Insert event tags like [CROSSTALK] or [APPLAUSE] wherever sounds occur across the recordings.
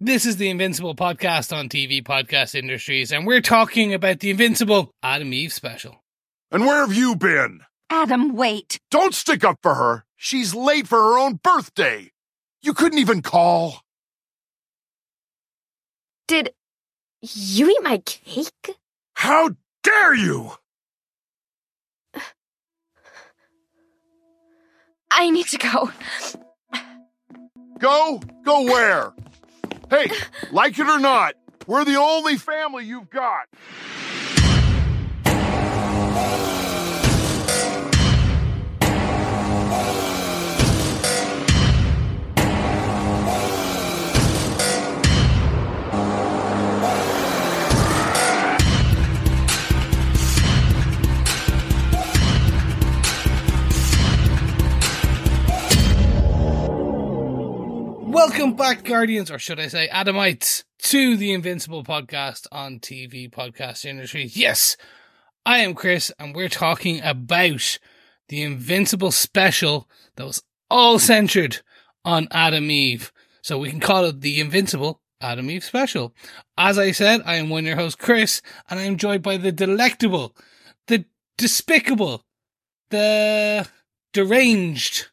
This is the Invincible podcast on TV Podcast Industries, and we're talking about the Invincible Atom Eve special. And where have you been? Adam, wait. Don't stick up for her. She's late for her own birthday. You couldn't even call. Did you eat my cake? How dare you! I need to go. Go? Go where? Hey, like it or not, we're the only family you've got. Welcome back, Guardians, or should I say Adamites, to the Invincible podcast on TV Podcast industry. Yes, I am Chris, and we're talking about the Invincible special that was all centered on Atom Eve. So we can call it the Invincible Atom Eve special. As I said, I am one your host, Chris, and I am joined by the delectable, the despicable, the deranged,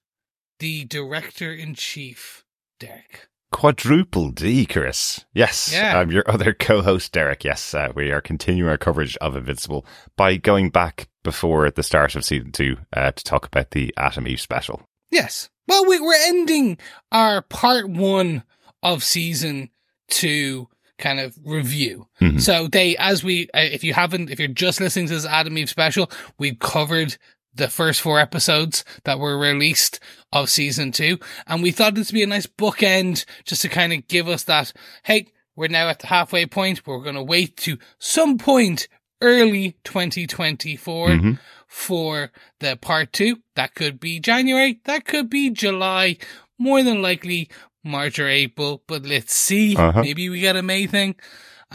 the director in chief, Derek. Quadruple D, Chris. Yes, Yeah. I'm your other co-host, Derek. Yes, uh, we are continuing our coverage of Invincible by going back before the start of season two uh, to talk about the Atom Eve special. Yes. Well, we, we're ending our part one of season two kind of review. Mhm. So they, as we, uh, if you haven't, if you're just listening to this Atom Eve special, we've covered the first four episodes that were released of season two. And we thought this would be a nice bookend just to kind of give us that, hey, we're now at the halfway point. We're going to wait to some point early 2024 Mhm. for the part two. That could be January. That could be July. More than likely March or April, but let's see. Uh-huh. Maybe we get a May thing.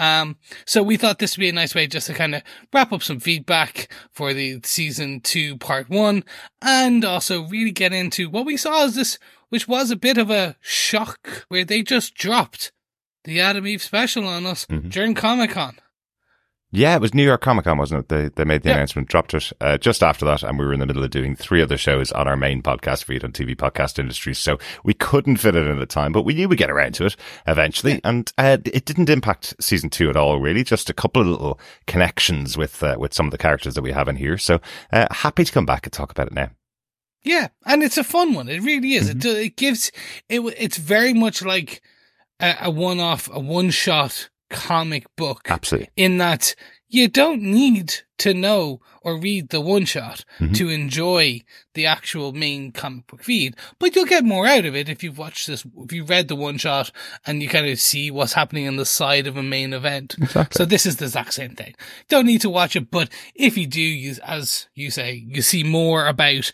Um, so we thought this would be a nice way just to kind of wrap up some feedback for the season two, part one, and also really get into what we saw as this, which was a bit of a shock where they just dropped the Atom Eve special on us Mhm. during Comic Con. Yeah, it was New York Comic Con, wasn't it? They they made the Yeah. announcement, dropped it uh, just after that, and we were in the middle of doing three other shows on our main podcast feed on TV Podcast Industries, so we couldn't fit it in at the time, but we knew we'd get around to it eventually, and uh, it didn't impact season two at all, really. Just a couple of little connections with uh, with some of the characters that we have in here. So uh, happy to come back and talk about it now. Yeah, and it's a fun one. It really is. It it gives it. It's very much like a, a one-off, a one-shot comic book. Absolutely. In that you don't need to know or read the one-shot Mhm. to enjoy the actual main comic book feed, but you'll get more out of it if you've watched this. If you read the one-shot and you kind of see what's happening on the side of a main event. Exactly. So this is the exact same thing. Don't need to watch it, but if you do, you, as you say, you see more about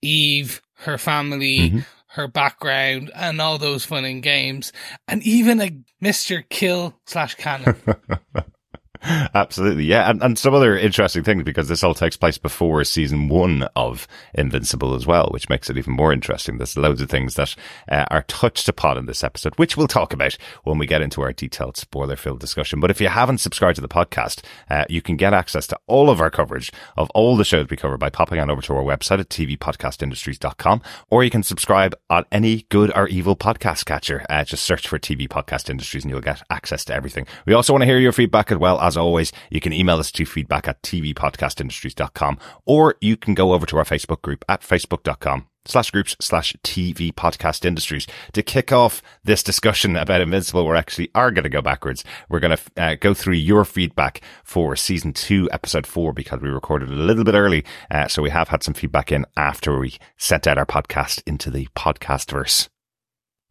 Eve, her family, Mhm. Her background, and all those fun and games, and even a Mr. Kill slash Cannon. [LAUGHS] [LAUGHS] Absolutely, yeah, and, and some other interesting things because this all takes place before season one of Invincible as well, which makes it even more interesting. There's loads of things that uh, are touched upon in this episode, which we'll talk about when we get into our detailed spoiler-filled discussion. But if you haven't subscribed to the podcast, uh, you can get access to all of our coverage of all the shows we cover by popping on over to our website at tvpodcastindustries.com, or you can subscribe on any good or evil podcast catcher. Uh, just search for TV Podcast Industries and you'll get access to everything. We also want to hear your feedback as well. As always, you can email us to feedback at tvpodcastindustries.com, or you can go over to our Facebook group at facebook.com slash groups slash TV podcast industries. To kick off this discussion about Invincible, we actually are going to go backwards. We're going to uh, go through your feedback for season two, episode four, because we recorded a little bit early. Uh, so we have had some feedback in after we sent out our podcast into the podcast verse.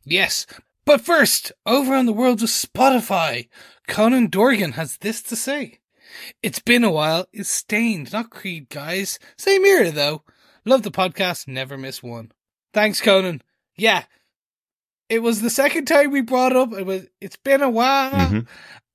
yes. But first, over on the world of Spotify, Conan Dorgan has this to say. It's been a while. It's Staind, not Creed, guys. Same era, though. Love the podcast. Never miss one. Thanks, Conan. Yeah. It was the second time we brought up. It was. It's been a while. Mhm.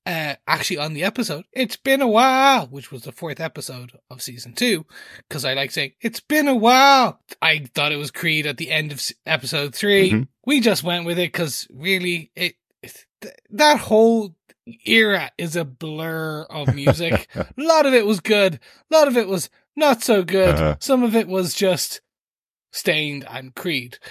Uh, actually, on the episode, it's been a while, which was the fourth episode of season two, because I like saying it's been a while. I thought it was Creed at the end of episode 3 Mhm. We just went with it because really, it th- that whole era is a blur of music. [LAUGHS] a lot of it was good. A lot of it was not so good. Uh-huh. Some of it was just Staind and Creed. [LAUGHS]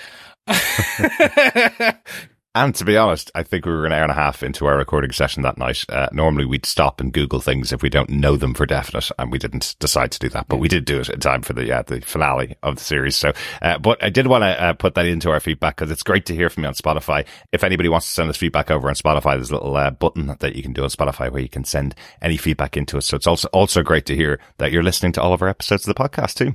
[LAUGHS] And to be honest, I think we were an hour and a half into our recording session that night. Uh, normally we'd stop and Google things if we don't know them for definite, and we didn't decide to do that, but we did do it in time for the uh, the finale of the series. So, uh, but I did want to uh, put that into our feedback because it's great to hear from you on Spotify. If anybody wants to send us feedback over on Spotify, there's a little uh, button that you can do on Spotify where you can send any feedback into us. So it's also also great to hear that you're listening to all of our episodes of the podcast too.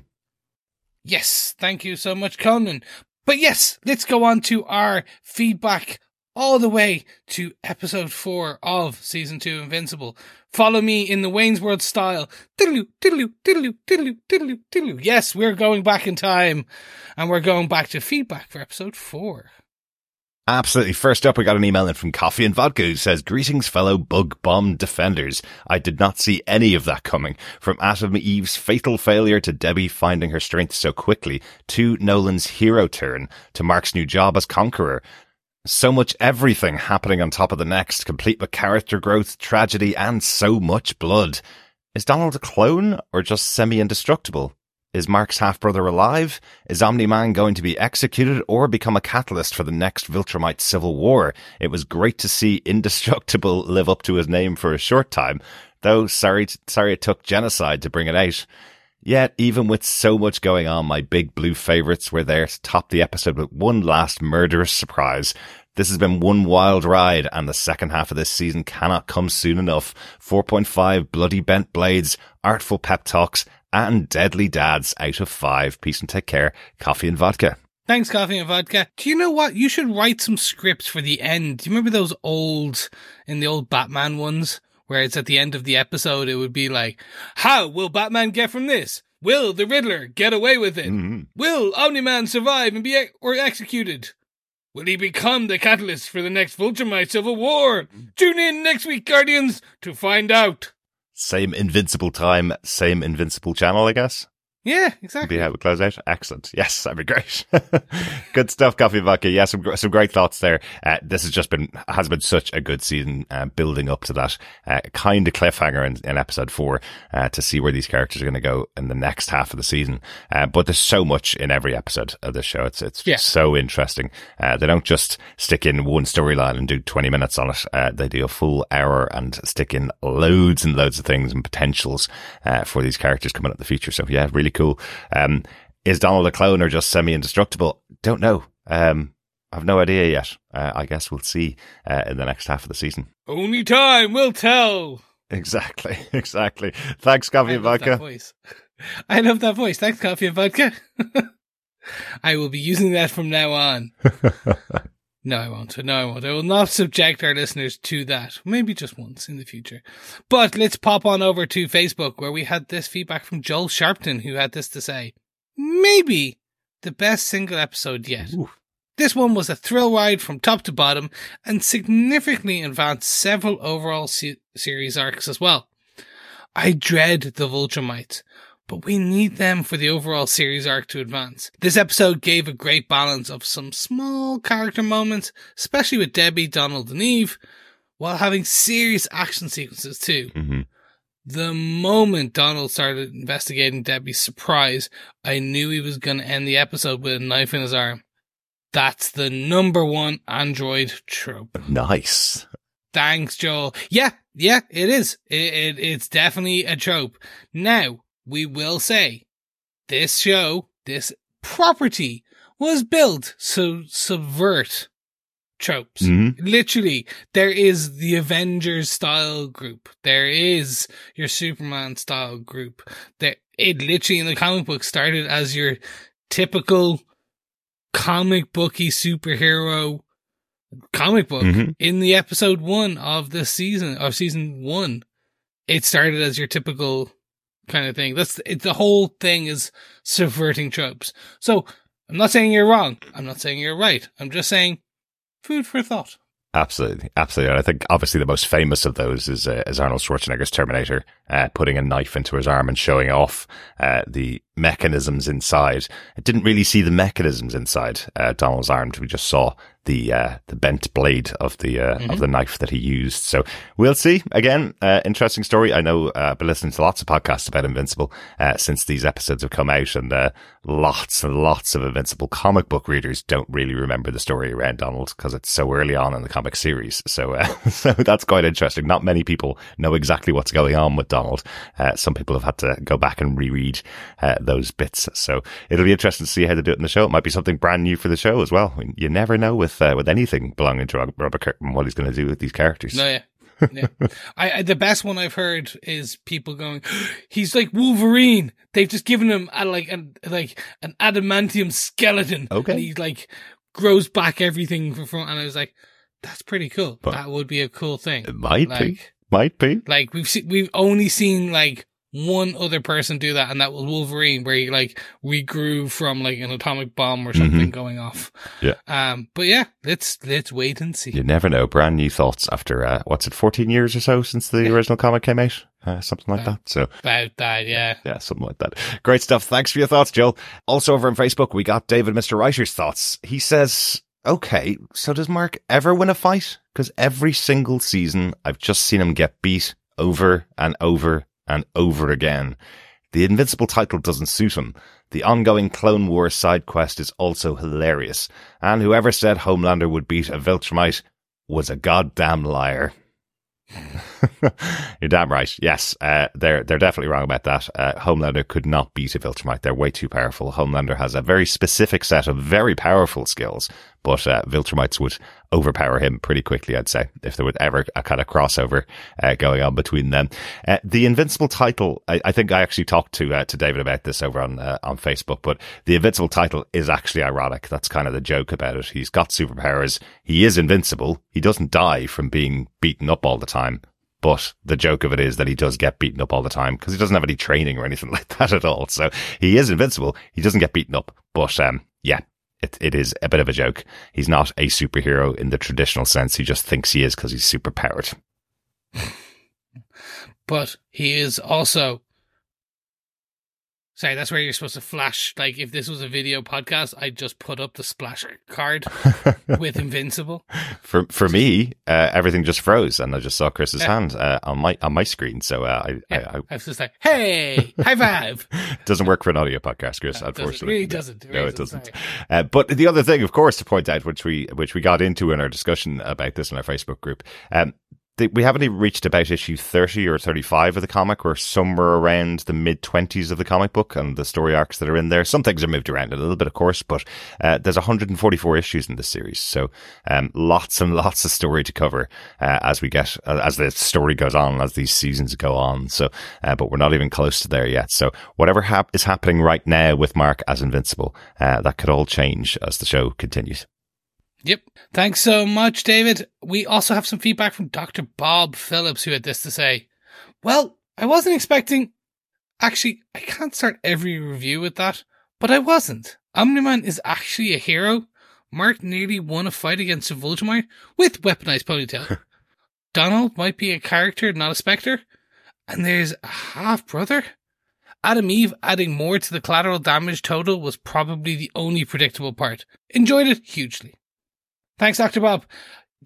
yes, thank you so much, Conan. But yes, let's go on to our feedback all the way to episode four of season two Invincible. Follow me in the Wayne's World style. Diddaloo, diddaloo, diddaloo, diddaloo, diddaloo, diddaloo. Yes, we're going back in time and we're going back to feedback for episode four. Absolutely. First up, we got an email in from Coffee and Vodka who says, Greetings, fellow bug bomb defenders. I did not see any of that coming. From Atom Eve's fatal failure to Debbie finding her strength so quickly, to Nolan's hero turn, to Mark's new job as Conqueror. So much everything happening on top of the next, complete with character growth, tragedy, and so much blood. Is Donald a clone or just semi-indestructible? Is Mark's half-brother alive? Is Omni-Man going to be executed or become a catalyst for the next Viltrumite civil war? It was great to see Indestructible [LAUGHS] live up to his name for a short time, though sorry, sorry it took genocide to bring it out. Yet, even with so much going on, my big blue favourites were there to top the episode with one last murderous surprise. This has been one wild ride, and the second half of this season cannot come soon enough. 4.5 bloody bent blades, artful pep talks, and deadly dads out of 5. Peace and take care. Coffee and vodka. Thanks, Coffee and Vodka. Do you know what? You should write some scripts for the end. Do you remember those old, in the old Batman ones, where it's at the end of the episode, it would be like, how will Batman get from this? Will the Riddler get away with it? Mhm. Will Omni-Man survive and be ex- or executed? Will he become the catalyst for the next Viltrumite civil war? Tune in next week, Guardians, to find out. Same invincible time, same invincible channel, I guess. Yeah, exactly. Be how we close out. Excellent. Yes, that'd be great. [LAUGHS] good stuff, Coffee Vodka. Yeah, some some great thoughts there. Uh, this has just been has been such a good season, uh, building up to that uh, kind of cliffhanger in, in episode four uh, to see where these characters are going to go in the next half of the season. Uh, but there's so much in every episode of this show. It's it's Yeah. so interesting. Uh, they don't just stick in one storyline and do 20 minutes on it. Uh, they do a full hour and stick in loads and loads of things and potentials uh, for these characters coming up in the future. So yeah, really cool. Um, is Donald a clone or just semi-indestructible? Don't know. Um, I've no idea yet. Uh, I guess we'll see uh, in the next half of the season. Only time will tell. Exactly, [LAUGHS] exactly. Thanks, Coffee and Vodka. voice. [LAUGHS] I love that voice. Thanks, Coffee and Vodka. [LAUGHS] I will be using that from now on. No, I won't. No, I won't. I will not subject our listeners to that. Maybe just once in the future. But let's pop on over to Facebook where we had this feedback from Joel Sharpton who had this to say. Maybe the best single episode yet. Ooh. This one was a thrill ride from top to bottom and significantly advanced several overall se- series arcs as well. I dread the Viltrumites, but we need them for the overall series arc to advance. This episode gave a great balance of some small character moments, especially with Debbie, Donald, and Eve, while having serious action sequences too. hmm The moment Donald started investigating Debbie's surprise, I knew he was going to end the episode with a knife in his arm. That's the number one android trope. Nice. Thanks, Joel. Yeah, yeah, it is. It, it, it's definitely a trope. Now, we will say this show, this property was built to subvert tropes. Mhm. Literally, there is the Avengers style group. There is your Superman style group. That it literally in the comic book started as your typical comic booky superhero comic book Mhm. in the episode one of the season of season one. It started as your typical kind of thing. That's it, the whole thing is subverting tropes. So I'm not saying you're wrong. I'm not saying you're right. I'm just saying food for thought. Absolutely, absolutely. And I think obviously the most famous of those is uh, is Arnold Schwarzenegger's Terminator, uh, putting a knife into his arm and showing off uh, the mechanisms inside. I didn't really see the mechanisms inside uh, Donald's arm. We just saw the uh, the bent blade of the uh, Mm-hmm. of the knife that he used. So we'll see. Again, uh, interesting story. I know uh, I've been listening to lots of podcasts about Invincible uh, since these episodes have come out, and uh, lots and lots of Invincible comic book readers don't really remember the story around Donald because it's so early on in the comic series. So uh, [LAUGHS] so that's quite interesting. Not many people know exactly what's going on with Donald. Uh, some people have had to go back and reread uh, those bits. So it'll be interesting to see how they do it in the show. It might be something brand new for the show as well. You never know with uh, with anything belonging to Robert Kirkman what he's going to do with these characters. No, yeah. [LAUGHS] yeah. I, I the best one I've heard is people going, [GASPS] he's like Wolverine. They've just given him a, like an like an adamantium skeleton. Okay. and he like grows back everything from front. And I was like, that's pretty cool. But- that would be a cool thing. It might be, like, might be. like we've seen, we've only seen like one other person do that, and that was Wolverine, where he like regrew from like an atomic bomb or something going off. Mm-hmm. Yeah. Um. But yeah, let's let's wait and see. You never know. Brand new thoughts after uh, what's it, fourteen years or so since the original comic came out, uh, something like Uh, that. So About that, yeah. yeah, something like that. Great stuff. Thanks for your thoughts, Joel. Also over on Facebook, we got David, Mr. Writer's thoughts. He says, "Okay, so does Mark ever win a fight? Because every single season, I've just seen him get beat over and over and over again." The Invincible title doesn't suit him. The ongoing Clone Wars side quest is also hilarious. And whoever said Homelander would beat a Viltrumite was a goddamn liar. [LAUGHS] You're damn right. Yes, uh, they're they're definitely wrong about that. Uh, Homelander could not beat a Viltrumite. They're way too powerful. Homelander has a very specific set of very powerful skills, but uh, Viltrumites would overpower him pretty quickly. I'd say if there was ever a kind of crossover uh, going on between them. Uh, the Invincible title, I, I think I actually talked to uh, to David about this over on uh, on Facebook, but the Invincible title is actually ironic. That's kind of the joke about it. He's got superpowers. He is invincible. He doesn't die from being beaten up all the time. But the joke of it is that he does get beaten up all the time because he doesn't have any training or anything [LAUGHS] like that at all. So he is invincible. He doesn't get beaten up. But um, yeah, it, it is a bit of a joke. He's not a superhero in the traditional sense. He just thinks he is because he's super powered. [LAUGHS] But he is also. Sorry, that's where you're supposed to flash. Like, if this was a video podcast, I'd just put up the splash card [LAUGHS] with Invincible. For for me, uh, everything just froze, and I just saw Chris's Yeah. hand uh, on my on my screen. So uh, I, Yeah. I, I I was just like, hey, high five. it [LAUGHS] doesn't work for an audio podcast, Chris. No, it doesn't. unfortunately, really doesn't. It No, it doesn't. doesn't. Uh, but the other thing, of course, to point out, which we which we got into in our discussion about this in our Facebook group, um, the, we haven't even reached about issue thirty or thirty five of the comic. We're somewhere around the mid twenties of the comic book and the story arcs that are in there. Some things are moved around a little bit, of course, but uh, there's 144 issues in this series, so um, lots and [LAUGHS] lots of story to cover uh, as we get uh, as the story goes on, as these seasons go on. So, uh, but we're not even close to there yet. So, whatever hap- is happening right now with Mark as Invincible, uh, that could all change as the show continues. Yep. Thanks so much, David. We also have some feedback from Dr. Bob Phillips, who had this to say. Well, I wasn't expecting. Actually, I can't start every review with that, but I wasn't. Omni-Man is actually a hero. Mark nearly won a fight against a Voldemort with weaponized ponytail. [LAUGHS] Donald might be a character, not a specter. And there's a half brother. Atom Eve adding more to the collateral damage total was probably the only predictable part. Enjoyed it hugely. Thanks, Dr. Bob.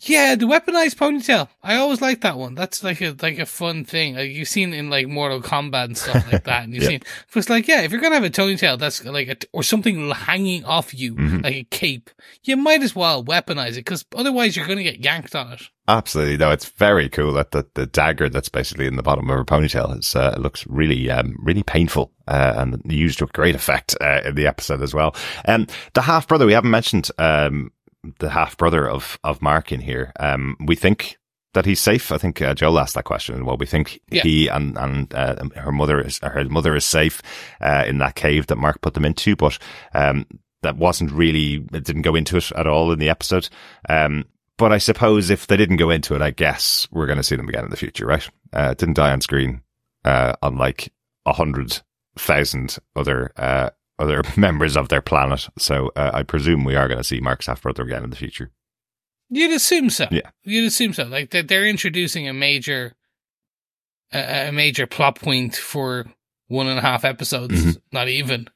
Yeah, the weaponized ponytail. I always like that one. That's like a like a fun thing. Like you've seen in like Mortal Kombat and stuff like that. And you've [LAUGHS] Yeah. seen it's like, yeah, if you're gonna have a ponytail that's like a or something hanging off you, Mhm. like a cape, you might as well weaponize it because otherwise you're gonna get yanked on it. Absolutely, no, it's very cool that the, the dagger that's basically in the bottom of her ponytail is uh, looks really um, really painful uh, and used with great effect uh, in the episode as well. Um, the half brother we haven't mentioned um, the half brother of of Mark in here. Um, we think that he's safe. I think uh, Joel asked that question. Well, we think Yeah. he and and uh, her mother is her mother is safe uh, in that cave that Mark put them into, but um, that wasn't really it didn't go into it at all in the episode. Um, but I suppose if they didn't go into it, I guess we're going to see them again in the future, right? Uh, didn't die on screen, uh, unlike a hundred thousand other uh, other [LAUGHS] members of their planet. So uh, I presume we are going to see Mark's half brother again in the future. You'd assume so. Yeah. You'd assume so. Like they're, they're introducing a major, a, a major plot point for one and a half episodes. Mhm. Not even.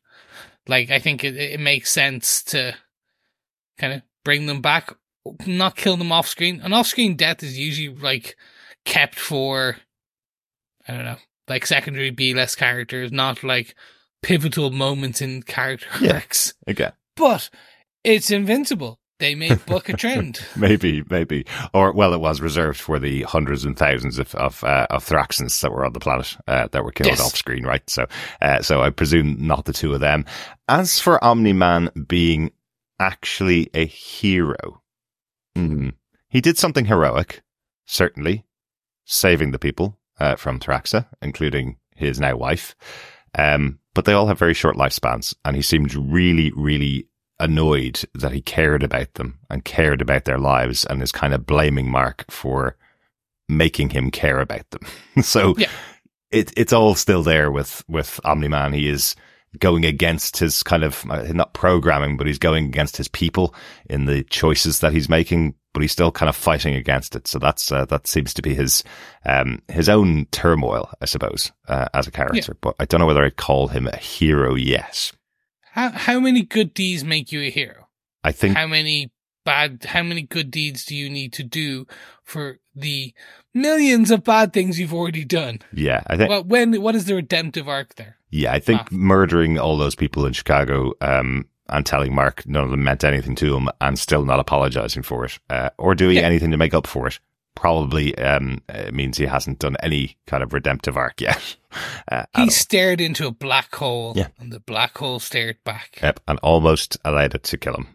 Like I think it, it makes sense to kind of bring them back. not kill them off screen. An off screen death is usually like kept for, I don't know, like secondary B less characters, not like pivotal moments in character Yeah. arcs. Again, But it's invincible. They may [LAUGHS] Buck a trend. maybe, maybe, or well, it was reserved for the hundreds and thousands of of, uh, of Thraxans that were on the planet uh, that were killed Yes. off screen, right? So, uh, so I presume not the two of them. As for Omni Man being actually a hero, hmm, he did something heroic, certainly, saving the people uh, from Thraxa, including his now wife. Um, but they all have very short lifespans, and he seemed really, really annoyed that he cared about them and cared about their lives and is kind of blaming Mark for making him care about them. [LAUGHS] so Yeah. it, it's all still there with, with Omni Man. He is going against his kind of, uh, not programming, but he's going against his people in the choices that he's making, but he's still kind of fighting against it. So that's, uh, that seems to be his, um, his own turmoil, I suppose, uh, as a character. But I don't know whether I'd call him a hero yet. How how many good deeds make you a hero? I think How many bad how many good deeds do you need to do for the millions of bad things you've already done? Yeah, I think Well, when what is the redemptive arc there? yeah, I think Ah. murdering all those people in Chicago um, and telling Mark none of them meant anything to him and still not apologizing for it uh, or doing Yeah. anything to make up for it probably um, means he hasn't done any kind of redemptive arc yet. [LAUGHS] Uh, He stared into a black hole, Yeah. and the black hole stared back. Yep, and almost allowed it to kill him,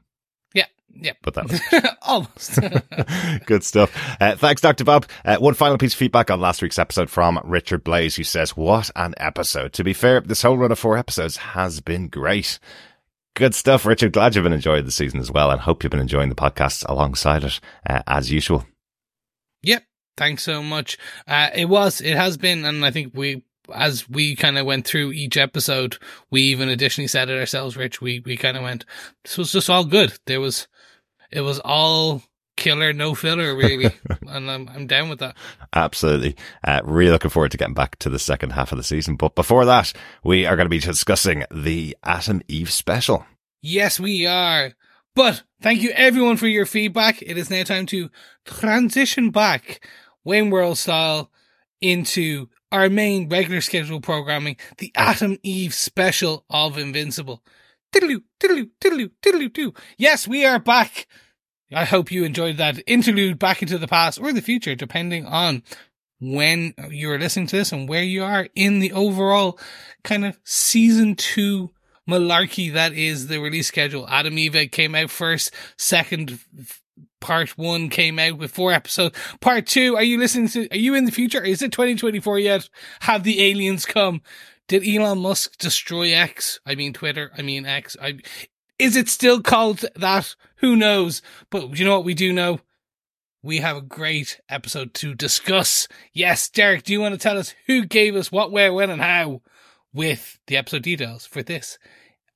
Yeah, yeah, but that [LAUGHS] was almost. [LAUGHS] Good stuff. Uh, thanks, Dr. Bob. Uh, one final piece of feedback on last week's episode from Richard Blaze, who says, What an episode. To be fair, this whole run of four episodes has been great. Good stuff, Richard. Glad you've been enjoying the season as well, and hope you've been enjoying the podcast alongside it, uh, as usual. Yep. Thanks so much. Uh, it was, it has been, and I think we, as we kind of went through each episode, we even additionally said it ourselves, Rich. We, we kind of went, this was just all good. There was, it was all killer, no filler, really. [LAUGHS] and I'm, I'm down with that. Absolutely. Uh, really looking forward to getting back to the second half of the season. But before that, we are going to be discussing the Atom Eve special. Yes, we are. But thank you everyone for your feedback. It is now time to transition back Wayne World style into our main regular schedule programming, the Atom Eve special of Invincible. Diddaloo, diddaloo, diddaloo, diddaloo, doo. Yes, we are back. I hope you enjoyed that interlude back into the past or the future, depending on when you are listening to this and where you are in the overall kind of season two malarkey that is the release schedule. Adam Eva came out first, second part one came out with four episodes. Part two, are you listening to, are you in the future? Is it 2024 yet? Have the aliens come? Did Elon Musk destroy X? I mean Twitter. I mean X. I, is it still called that? Who knows? But you know what we do know? We have a great episode to discuss. Yes, Derek, do you want to tell us who gave us what, where, when, and how with the episode details for this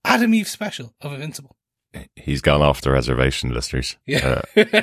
Atom Eve special of Invincible? He's gone off the reservation, listeners. Yeah. Uh, [LAUGHS]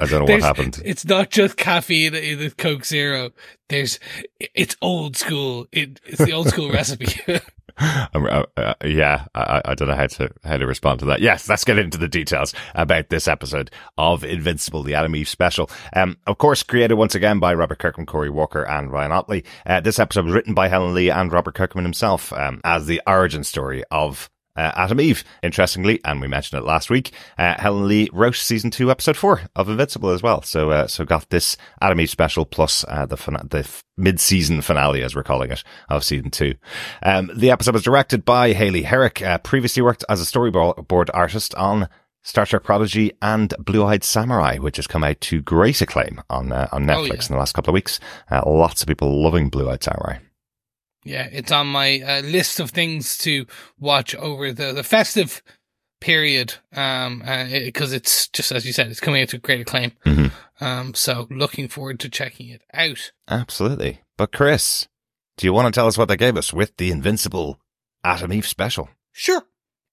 I don't know what happened. It's not just caffeine in the Coke Zero. There's, it's old school. It, it's the old school recipe. [LAUGHS] [LAUGHS] Um, uh, uh, yeah, I, I don't know how to how to respond to that. Yes, let's get into the details about this episode of Invincible, the Atom Eve special. Um, of course, created once again by Robert Kirkman, Cory Walker, and Ryan Ottley. Uh, this episode was written by Helen Leigh and Robert Kirkman himself um, as the origin story of uh, Atom Eve. Interestingly, and we mentioned it last week, uh, Helen Leigh wrote season two, episode four of Invincible as well. So, uh, so got this Atom Eve special plus uh, the fina- the f- mid-season finale, as we're calling it, of season two. Um, the episode was directed by Haylee Herrick, uh, previously worked as a storyboard artist on Star Trek Prodigy and Blue Eyed Samurai, which has come out to great acclaim on uh, on Netflix Oh, yeah. in the last couple of weeks. Uh, lots of people loving Blue Eyed Samurai. Yeah, it's on my uh, list of things to watch over the, the festive period. Um, uh, because it's just, as you said, it's coming out to great acclaim. Mhm. Um, so looking forward to checking it out. Absolutely. But Chris, do you want to tell us what they gave us with the Invincible Atom Eve special? Sure.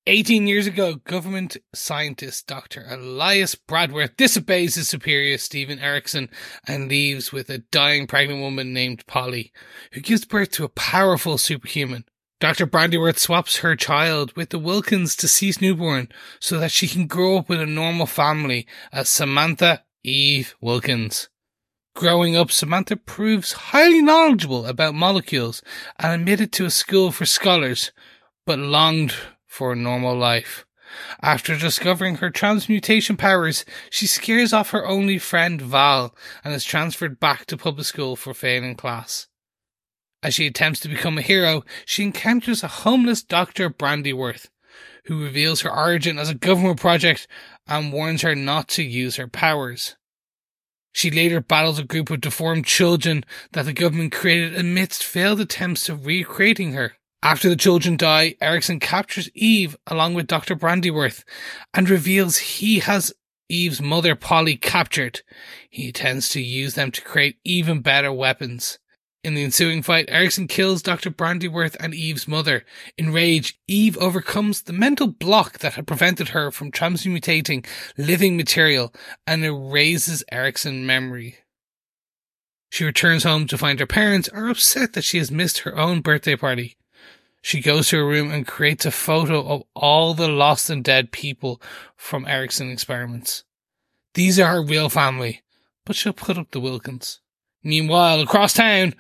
18 years ago, government scientist Dr. Elias Brandyworth disobeys his superior Steven Erickson and leaves with a dying pregnant woman named Polly, who gives birth to a powerful superhuman, Dr. Brandyworth swaps her child with the Wilkins deceased newborn so that she can grow up with a normal family as Samantha Eve Wilkins. Growing up, Samantha proves highly knowledgeable about molecules and admitted to a school for scholars, but longed for a normal life. After discovering her transmutation powers, she scares off her only friend Val and is transferred back to public school for failing class. As she attempts to become a hero, she encounters a homeless Dr. Brandyworth, who reveals her origin as a government project and warns her not to use her powers. She later battles a group of deformed children that the government created amidst failed attempts of recreating her. After the children die, Erickson captures Eve along with Dr. Brandyworth and reveals he has Eve's mother Polly captured. He intends to use them to create even better weapons. In the ensuing fight, Erickson kills Dr. Brandyworth and Eve's mother. Enraged, Eve overcomes the mental block that had prevented her from transmutating living material and erases Erickson's memory. She returns home to find her parents are upset that she has missed her own birthday party. She goes to her room and creates a photo of all the lost and dead people from Erickson experiments. These are her real family, but she'll put up the Wilkins. Meanwhile, across town,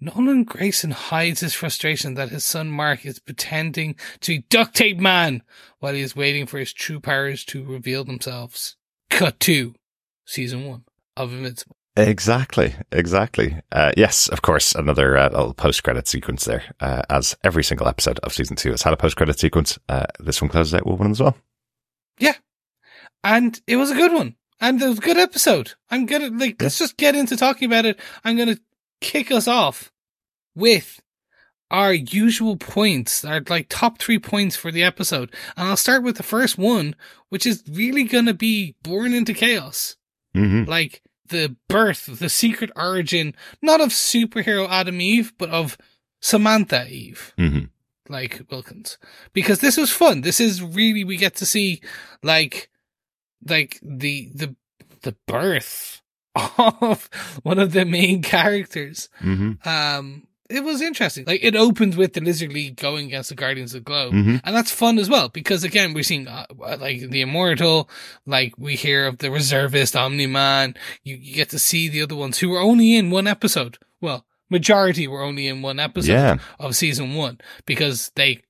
Nolan Grayson hides his frustration that his son Mark is pretending to be duct tape man while he is waiting for his true powers to reveal themselves. Cut to season one of Invincible. Exactly, exactly. Uh, yes, of course, another uh, little post-credit sequence there, uh, as every single episode of season two has had a post-credit sequence. Uh, this one closes out with one as well. Yeah, and it was a good one, and it was a good episode. I'm gonna like let's just get into talking about it. I'm gonna kick us off with our usual points, our like top three points for the episode, and I'll start with the first one, which is really gonna be born into chaos, Mm-hmm. like the birth, the secret origin, not of superhero Atom Eve, but of Samantha Eve. Mm-hmm. like Wilkins because this was fun. This is really we get to see like like the the the birth [LAUGHS] of one of the main characters. Mm-hmm. Um it was interesting. Like it opens with the Lizard League going against the Guardians of the Globe. Mm-hmm. And that's fun as well because again we're seeing uh, like the Immortal, like we hear of the Reservist, Omni Man. You, you get to see the other ones who were only in one episode. Well, majority were only in one episode Yeah. of season one because they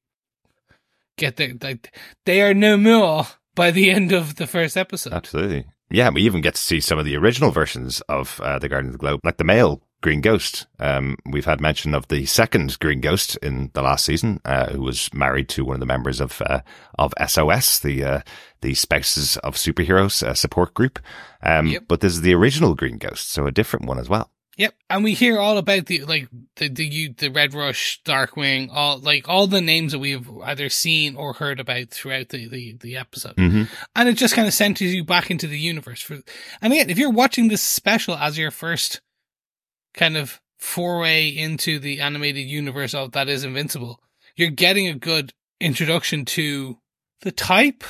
get their like they are no more by the end of the first episode. Absolutely. Yeah, we even get to see some of the original versions of uh, the Guardians of the Globe, like the male Green Ghost. Um, we've had mention of the second Green Ghost in the last season, uh, who was married to one of the members of uh, of SOS, the uh, the Spouses of Superheroes uh, support group. Um, Yep. But this is the original Green Ghost, so a different one as well. Yep, and we hear all about the like the the you- the Red Rush, Darkwing, all like all the names that we've either seen or heard about throughout the the, the episode, Mm-hmm. and it just kind of centers you back into the universe. For and again, if you're watching this special as your first kind of foray into the animated universe. Of that is Invincible, you're getting a good introduction to the type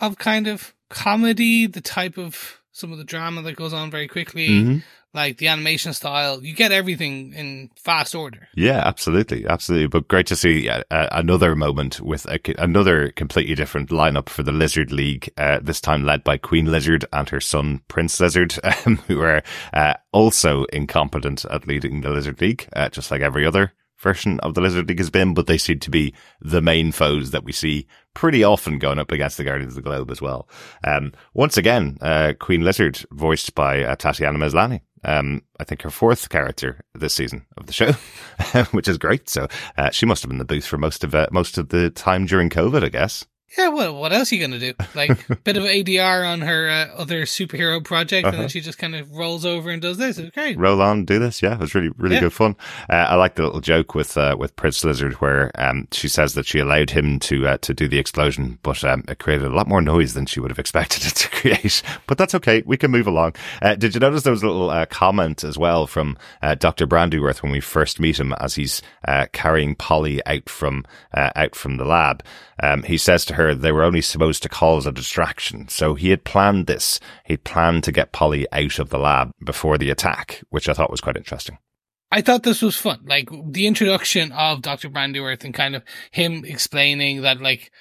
of kind of comedy, the type of some of the drama that goes on very quickly. Mm-hmm. Like the animation style. You get everything in fast order. Yeah, absolutely, absolutely. But great to see uh, uh, another moment with a, another completely different lineup for the Lizard League. Uh, this time led by Queen Lizard and her son Prince Lizard, [LAUGHS] um, who are uh, also incompetent at leading the Lizard League, uh, just like every other version of the Lizard League has been. But they seem to be the main foes that we see pretty often going up against the Guardians of the Globe as well. Um, once again, uh, Queen Lizard voiced by Tatiana Maslany. Um, I think her fourth character this season of the show, [LAUGHS] which is great. So uh, she must have been in the booth for most of uh, most of the time during COVID, I guess. Yeah, well, what else are you gonna do? Like a [LAUGHS] bit of ADR on her uh, other superhero project, and Uh-huh. then she just kind of rolls over and does this. It's great. Roll on, do this. Yeah, it was really really Yeah. good fun. Uh, I like the little joke with uh, with Prince Lizard where um, she says that she allowed him to uh, to do the explosion, but um, it created a lot more noise than she would have expected [LAUGHS] it to create. But that's okay. We can move along. Uh, did you notice there was a little uh, comment as well from uh, Dr. Brandyworth when we first meet him as he's uh, carrying Polly out from uh, out from the lab? Um, he says to her they were only supposed to cause a distraction, so he had planned this. He'd planned to get Polly out of the lab before the attack, which I thought was quite interesting. I thought this was fun. Like the introduction of Dr. Brandyworth and kind of him explaining that like,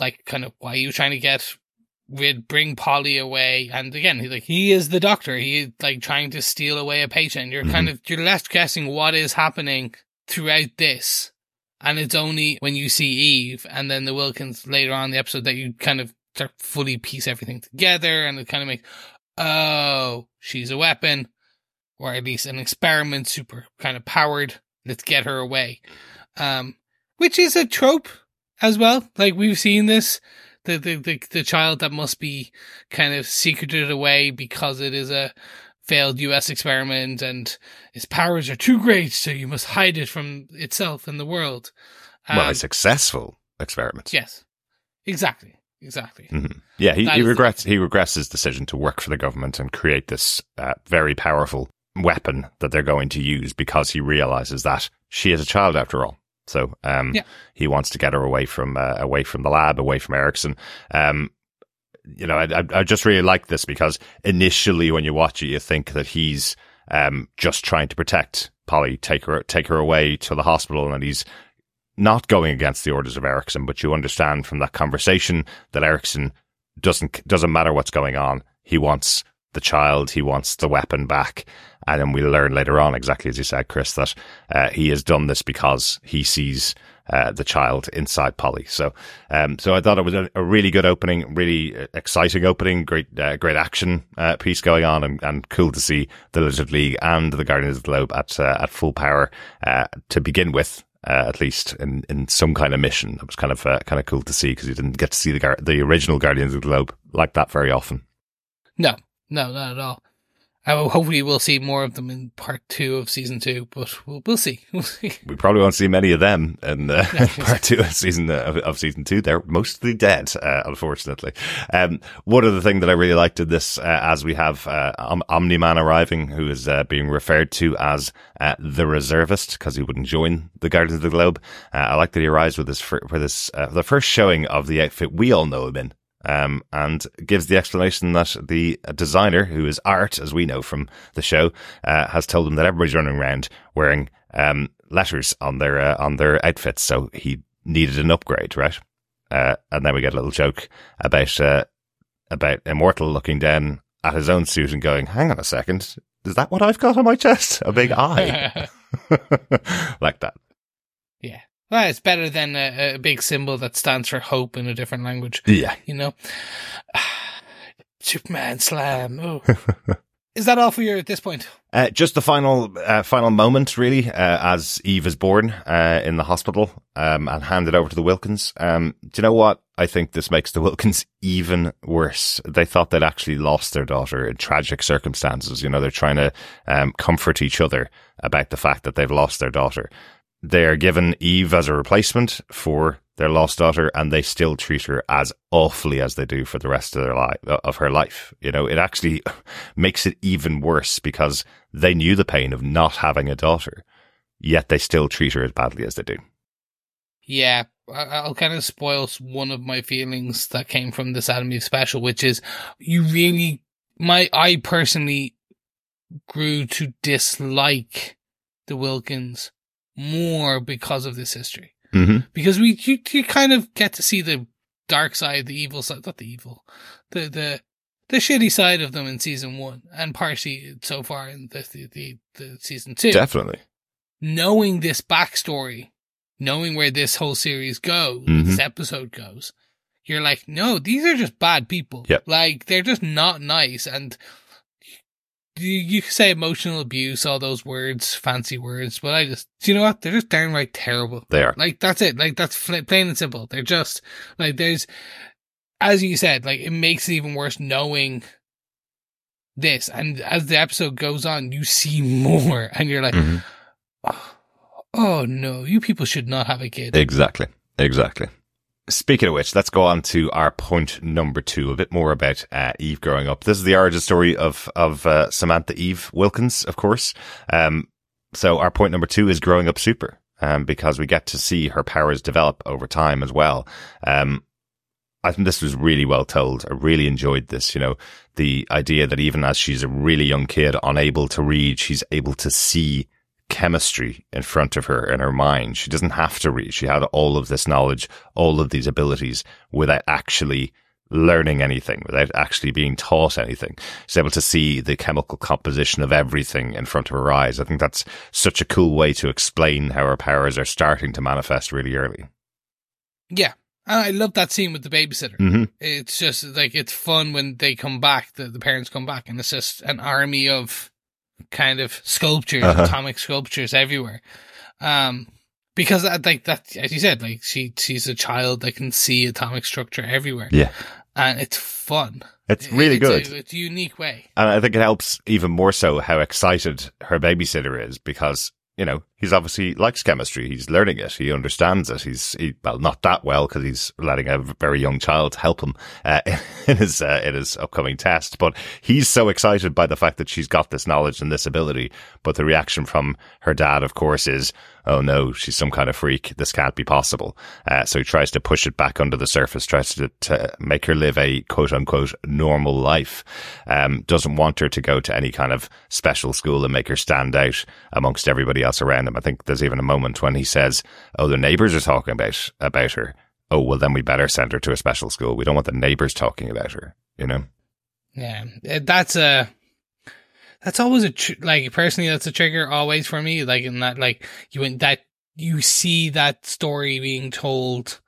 like kind of why you trying to get rid, bring Polly away. And again, he like, he is the doctor. He is like trying to steal away a patient. You're kind of, you're left guessing what is happening throughout this. And it's only when you see Eve and then the Wilkins later on the episode that you kind of start fully piece everything together and it kind of makes, oh, she's a weapon or at least an experiment super kind of powered. Let's get her away. Um, which is a trope as well. Like we've seen this, the, the, the, the child that must be kind of secreted away because it is a failed US experiment and its powers are too great. So you must hide it from itself and the world. well, Um, a successful experiment. yes, exactly. Exactly. Mhm. Yeah, he, he is the- regrets he regrets his decision to work for the government and create this uh, very powerful weapon that they're going to use because he realizes that she is a child after all. So um, Yeah. he wants to get her away from uh, away from the lab, away from Erickson. Um, you know, I, I, just really like this because initially when you watch it, you think that he's um, just trying to protect Polly, take her take her away to the hospital, and he's not going against the orders of Erickson, but you understand from that conversation that Erickson doesn't doesn't matter what's going on. He wants the child, he wants the weapon back, and then we learn later on, exactly as you said, Chris, that uh, he has done this because he sees uh, the child inside Polly. So, um, so I thought it was a, a really good opening, really uh, exciting opening, great, uh, great action uh, piece going on, and, and cool to see the Lizard League and the Guardians of the Globe at uh, at full power uh, to begin with uh, at least in, in some kind of mission. It was kind of uh, kind of cool to see because you didn't get to see the the original Guardians of the Globe like that very often. No, no, not at all. I will, hopefully we'll see more of them in part two of season two, but we'll, we'll see. [LAUGHS] We'll see. We probably won't see many of them in uh, [LAUGHS] [LAUGHS] part two of season uh, of, season two. They're mostly dead, uh, unfortunately. Um, one other thing that I really liked in this, uh, as we have uh, Om- Omni Man arriving, who is uh, being referred to as uh, the reservist because he wouldn't join the Guardians of the Globe. Uh, I like that he arrives with this for, for this uh, the first showing of the outfit we all know him in. Um, and gives the explanation that the designer, who is Art, as we know from the show, uh, has told him that everybody's running around wearing um, letters on their uh, on their outfits, so he needed an upgrade, right? Uh, and then we get a little joke about uh, about Immortal looking down at his own suit and going, "Hang on a second, is that what I've got on my chest? A big eye, [LAUGHS] [LAUGHS] like that." Well, it's better than a, a big symbol that stands for hope in a different language, Yeah, you know? [SIGHS] Superman slam. Oh. [LAUGHS] is that all for you at this point? Uh, just the final, uh, final moment, really, uh, as Eve is born uh, in the hospital um, and handed over to the Wilkins. Um, do you know what? I think this makes the [LAUGHS] Wilkins even worse. They thought they'd actually lost their daughter in tragic circumstances. You know, they're trying to um, comfort each other about the fact that they've lost their daughter. They are given Eve as a replacement for their lost daughter, and they still treat her as awfully as they do for the rest of their life of her life. You know, it actually [LAUGHS] makes it even worse because they knew the pain of not having a daughter, yet they still treat her as badly as they do. Yeah, I'll kind of spoil one of my feelings that came from this Atom Eve special, which is you really, my, I personally grew to dislike the Wilkins more because of this history. Mm-hmm. Because we, you, you kind of get to see the dark side, the evil side, not the evil, the, the, the shitty side of them in season one and partially so far in the, the, the, the season two Definitely. knowing this backstory, knowing where this whole series goes, Mhm. this episode goes, you're like, no, these are just bad people. Yep. Like, they're just not nice. And you, you could say emotional abuse, all those words, fancy words, but I just, do you know what? They're just downright terrible. They are. Like, that's it. Like, that's plain and simple. They're just, like, there's, as you said, like, it makes it even worse knowing this. And as the episode goes on, you see more, and you're like, Mhm. Oh no, you people should not have a kid. Exactly. Exactly. Speaking of which, let's go on to our point number two, a bit more about uh, Eve growing up. This is the origin story of of uh, Samantha Eve Wilkins, of course. Um, so our point number two is growing up super, um, because we get to see her powers develop over time as well. Um, I think this was really well told. I really enjoyed this. You know, the idea that even as she's a really young kid, unable to read, she's able to see chemistry in front of her in her mind. She doesn't have to read. She had all of this knowledge, all of these abilities without actually learning anything, without actually being taught anything. She's able to see the chemical composition of everything in front of her eyes. I think that's such a cool way to explain how her powers are starting to manifest really early. Yeah. And I love that scene with the babysitter. hmm It's just like it's fun when they come back, the, the parents come back, and it's just an army of kind of sculptures, Uh-huh. atomic sculptures everywhere. Um, because that, like that, as you said, like she she's a child that can see atomic structure everywhere, Yeah. and it's fun. It's really it's good. A, it's a unique way. And I think it helps even more so how excited her babysitter is because, you know, he's obviously likes chemistry. He's learning it. He understands it. He's, he, well, not that well because he's letting a very young child help him, uh, [LAUGHS] in his, uh, in his upcoming test. But he's so excited by the fact that she's got this knowledge and this ability. But the reaction from her dad, of course, is, oh no, she's some kind of freak. This can't be possible. Uh, so he tries to push it back under the surface, tries to, to make her live a quote unquote normal life. Um, doesn't want her to go to any kind of special school and make her stand out amongst everybody else around him. I think there's even a moment when he says, oh, the neighbors are talking about, about her. Oh, well, then we better send her to a special school. We don't want the neighbors talking about her, you know? Yeah, that's a that's always a tr- like personally that's a trigger always for me. Like in that, like you that you see that story being told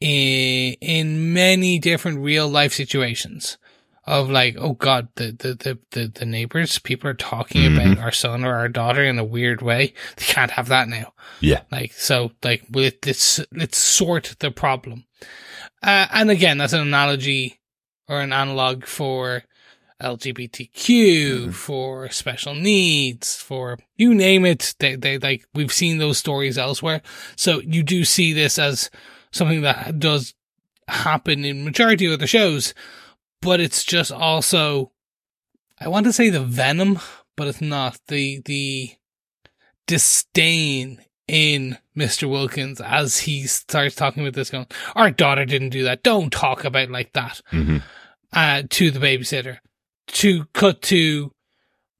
in in many different real life situations of like, oh god, the the the the, the neighbors, people are talking Mhm. about our son or our daughter in a weird way. They can't have that now. Yeah. Like so, like let- let's let's sort the problem. Uh, and again, that's an analogy or an analog for LGBTQ, Mhm. for special needs, for you name it. They they like we've seen those stories elsewhere. So you do see this as something that does happen in majority of the shows, but it's just also I want to say the venom, but it's not the the disdain in Mr. Wilkins as he starts talking with this going, our daughter didn't do that. Don't talk about it like that. hmm Uh, to the babysitter to cut to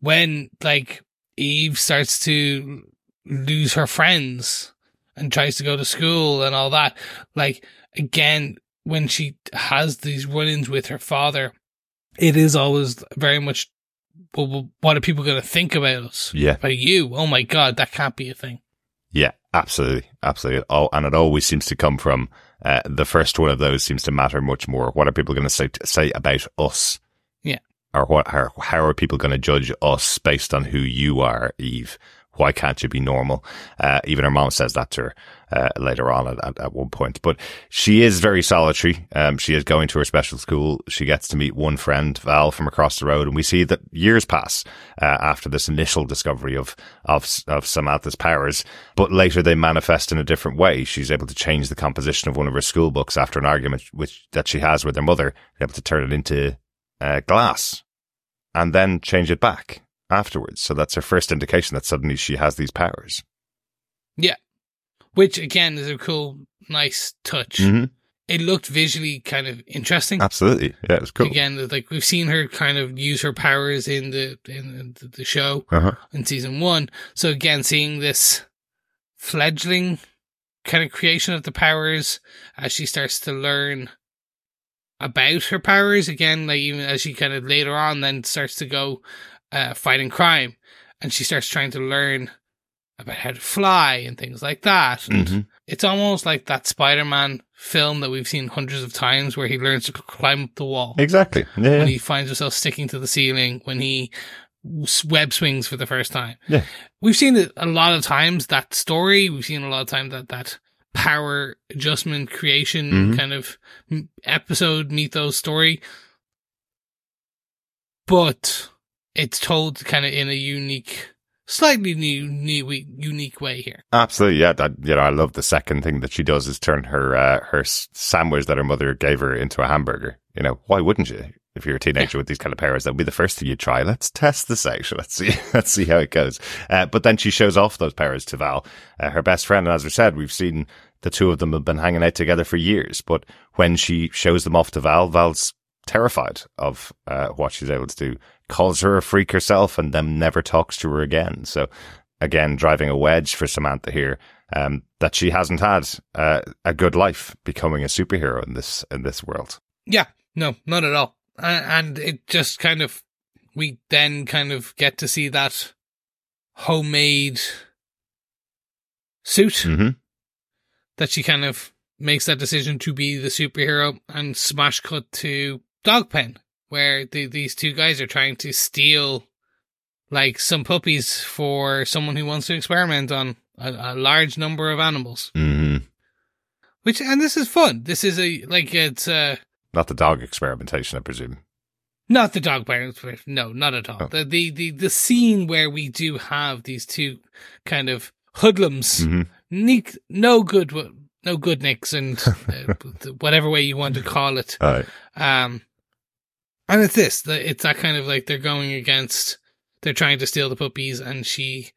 when like Eve starts to lose her friends and tries to go to school and all that. Like again, when she has these run-ins with her father, it is always very much, well, what are people going to think about us? Yeah. About you? Oh my God, that can't be a thing. Yeah, absolutely, absolutely. Oh, and it always seems to come from uh, the first one of those seems to matter much more. What are people going to say say about us? Or what? How, how are people going to judge us based on who you are, Eve? Why can't you be normal? Uh, even her mom says that to her uh, later on at, at, at one point. But she is very solitary. Um, she is going to her special school. She gets to meet one friend, Val, from across the road, and we see that years pass uh, after this initial discovery of of of Samantha's powers. But later they manifest in a different way. She's able to change the composition of one of her school books after an argument which that she has with her mother, able to turn it into uh, glass, and then change it back afterwards. So that's her first indication that suddenly she has these powers. Yeah. Which again is a cool, nice touch. Mm-hmm. It looked visually kind of interesting. Absolutely, yeah, it was cool. Again, like we've seen her kind of use her powers in the in the, show Uh-huh. in season one. So again, seeing this fledgling kind of creation of the powers as she starts to learn about her powers again, like even as she kind of later on then starts to go uh, fighting crime, and she starts trying to learn about how to fly and things like that. And Mhm. it's almost like that Spider-Man film that we've seen hundreds of times, where he learns to climb up the wall Exactly. Yeah. when yeah. he finds himself sticking to the ceiling, when he web swings for the first time. Yeah. We've seen it a lot of times, that story. We've seen a lot of times that, that power adjustment creation Mhm. kind of episode, mythos story. But it's told kind of in a unique, slightly new, new, unique way here. Absolutely, yeah. That, you know, I love the second thing that she does is turn her uh, her sandwich that her mother gave her into a hamburger. You know, why wouldn't you? If you're a teenager with these kind of powers, that would be the first thing you'd try. Let's test this out. Let's see. [LAUGHS] Let's see how it goes. Uh, but then she shows off those powers to Val, uh, her best friend. And as we said, we've seen the two of them have been hanging out together for years. But when she shows them off to Val, Val's terrified of uh, what she's able to do. Calls her a freak herself, and then never talks to her again. So again driving a wedge for Samantha here. Um, that she hasn't had uh, a good life becoming a superhero in this in this world. Yeah, no, not at all. A- And it just kind of, we then kind of get to see that homemade suit hmm that she kind of makes that decision to be the superhero and smash cut to Dogpen, where the, these two guys are trying to steal like some puppies for someone who wants to experiment on a, a large number of animals. hmm Which, and this is fun. This is a, like, it's, uh, Not the dog experimentation, I presume. Not the dog parents. No, not at all. Oh. The, the the the scene where we do have these two kind of hoodlums, hmm Nick, no good, no good nicks, and [LAUGHS] uh, whatever way you want to call it. Right. Um, and it's this. the- It's that kind of like they're going against. They're trying to steal the puppies, and she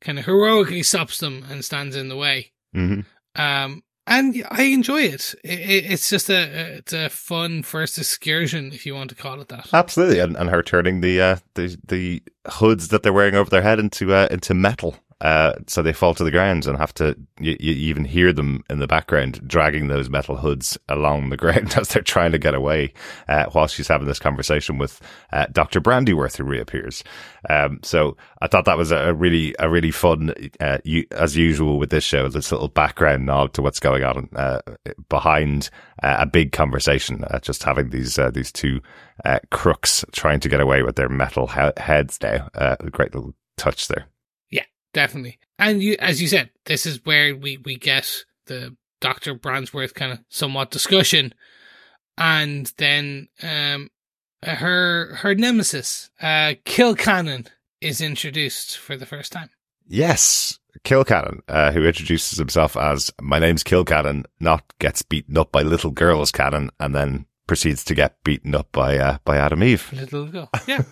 kind of heroically stops them and stands in the way. hmm Um, and I enjoy it. it, it it's just a it's a fun first excursion, if you want to call it that. Absolutely, and, and her turning the uh, the the hoods that they're wearing over their head into uh, into metal, uh, so they fall to the ground and have to. You, you even hear them in the background dragging those metal hoods along the [LAUGHS] ground as they're trying to get away, uh, while she's having this conversation with uh, Doctor Brandyworth, who reappears. Um, so I thought that was a really a really fun, uh, you, as usual with this show, this little background nod to what's going on uh, behind uh, a big conversation. Uh, just having these uh, these two uh, crooks trying to get away with their metal he- heads now. Uh, a great little touch there. Definitely. And you, as you said, this is where we, we get the Dr. Brandyworth kind of somewhat discussion. And then, um, her, her nemesis, uh, Kilcannon is introduced for the first time. Yes, Kilcannon, uh, who introduces himself as "My name's Kill Kilcannon," not gets beaten up by little girls Cannon, and then proceeds to get beaten up by uh, by Atom Eve. Little ago. [LAUGHS] Yeah.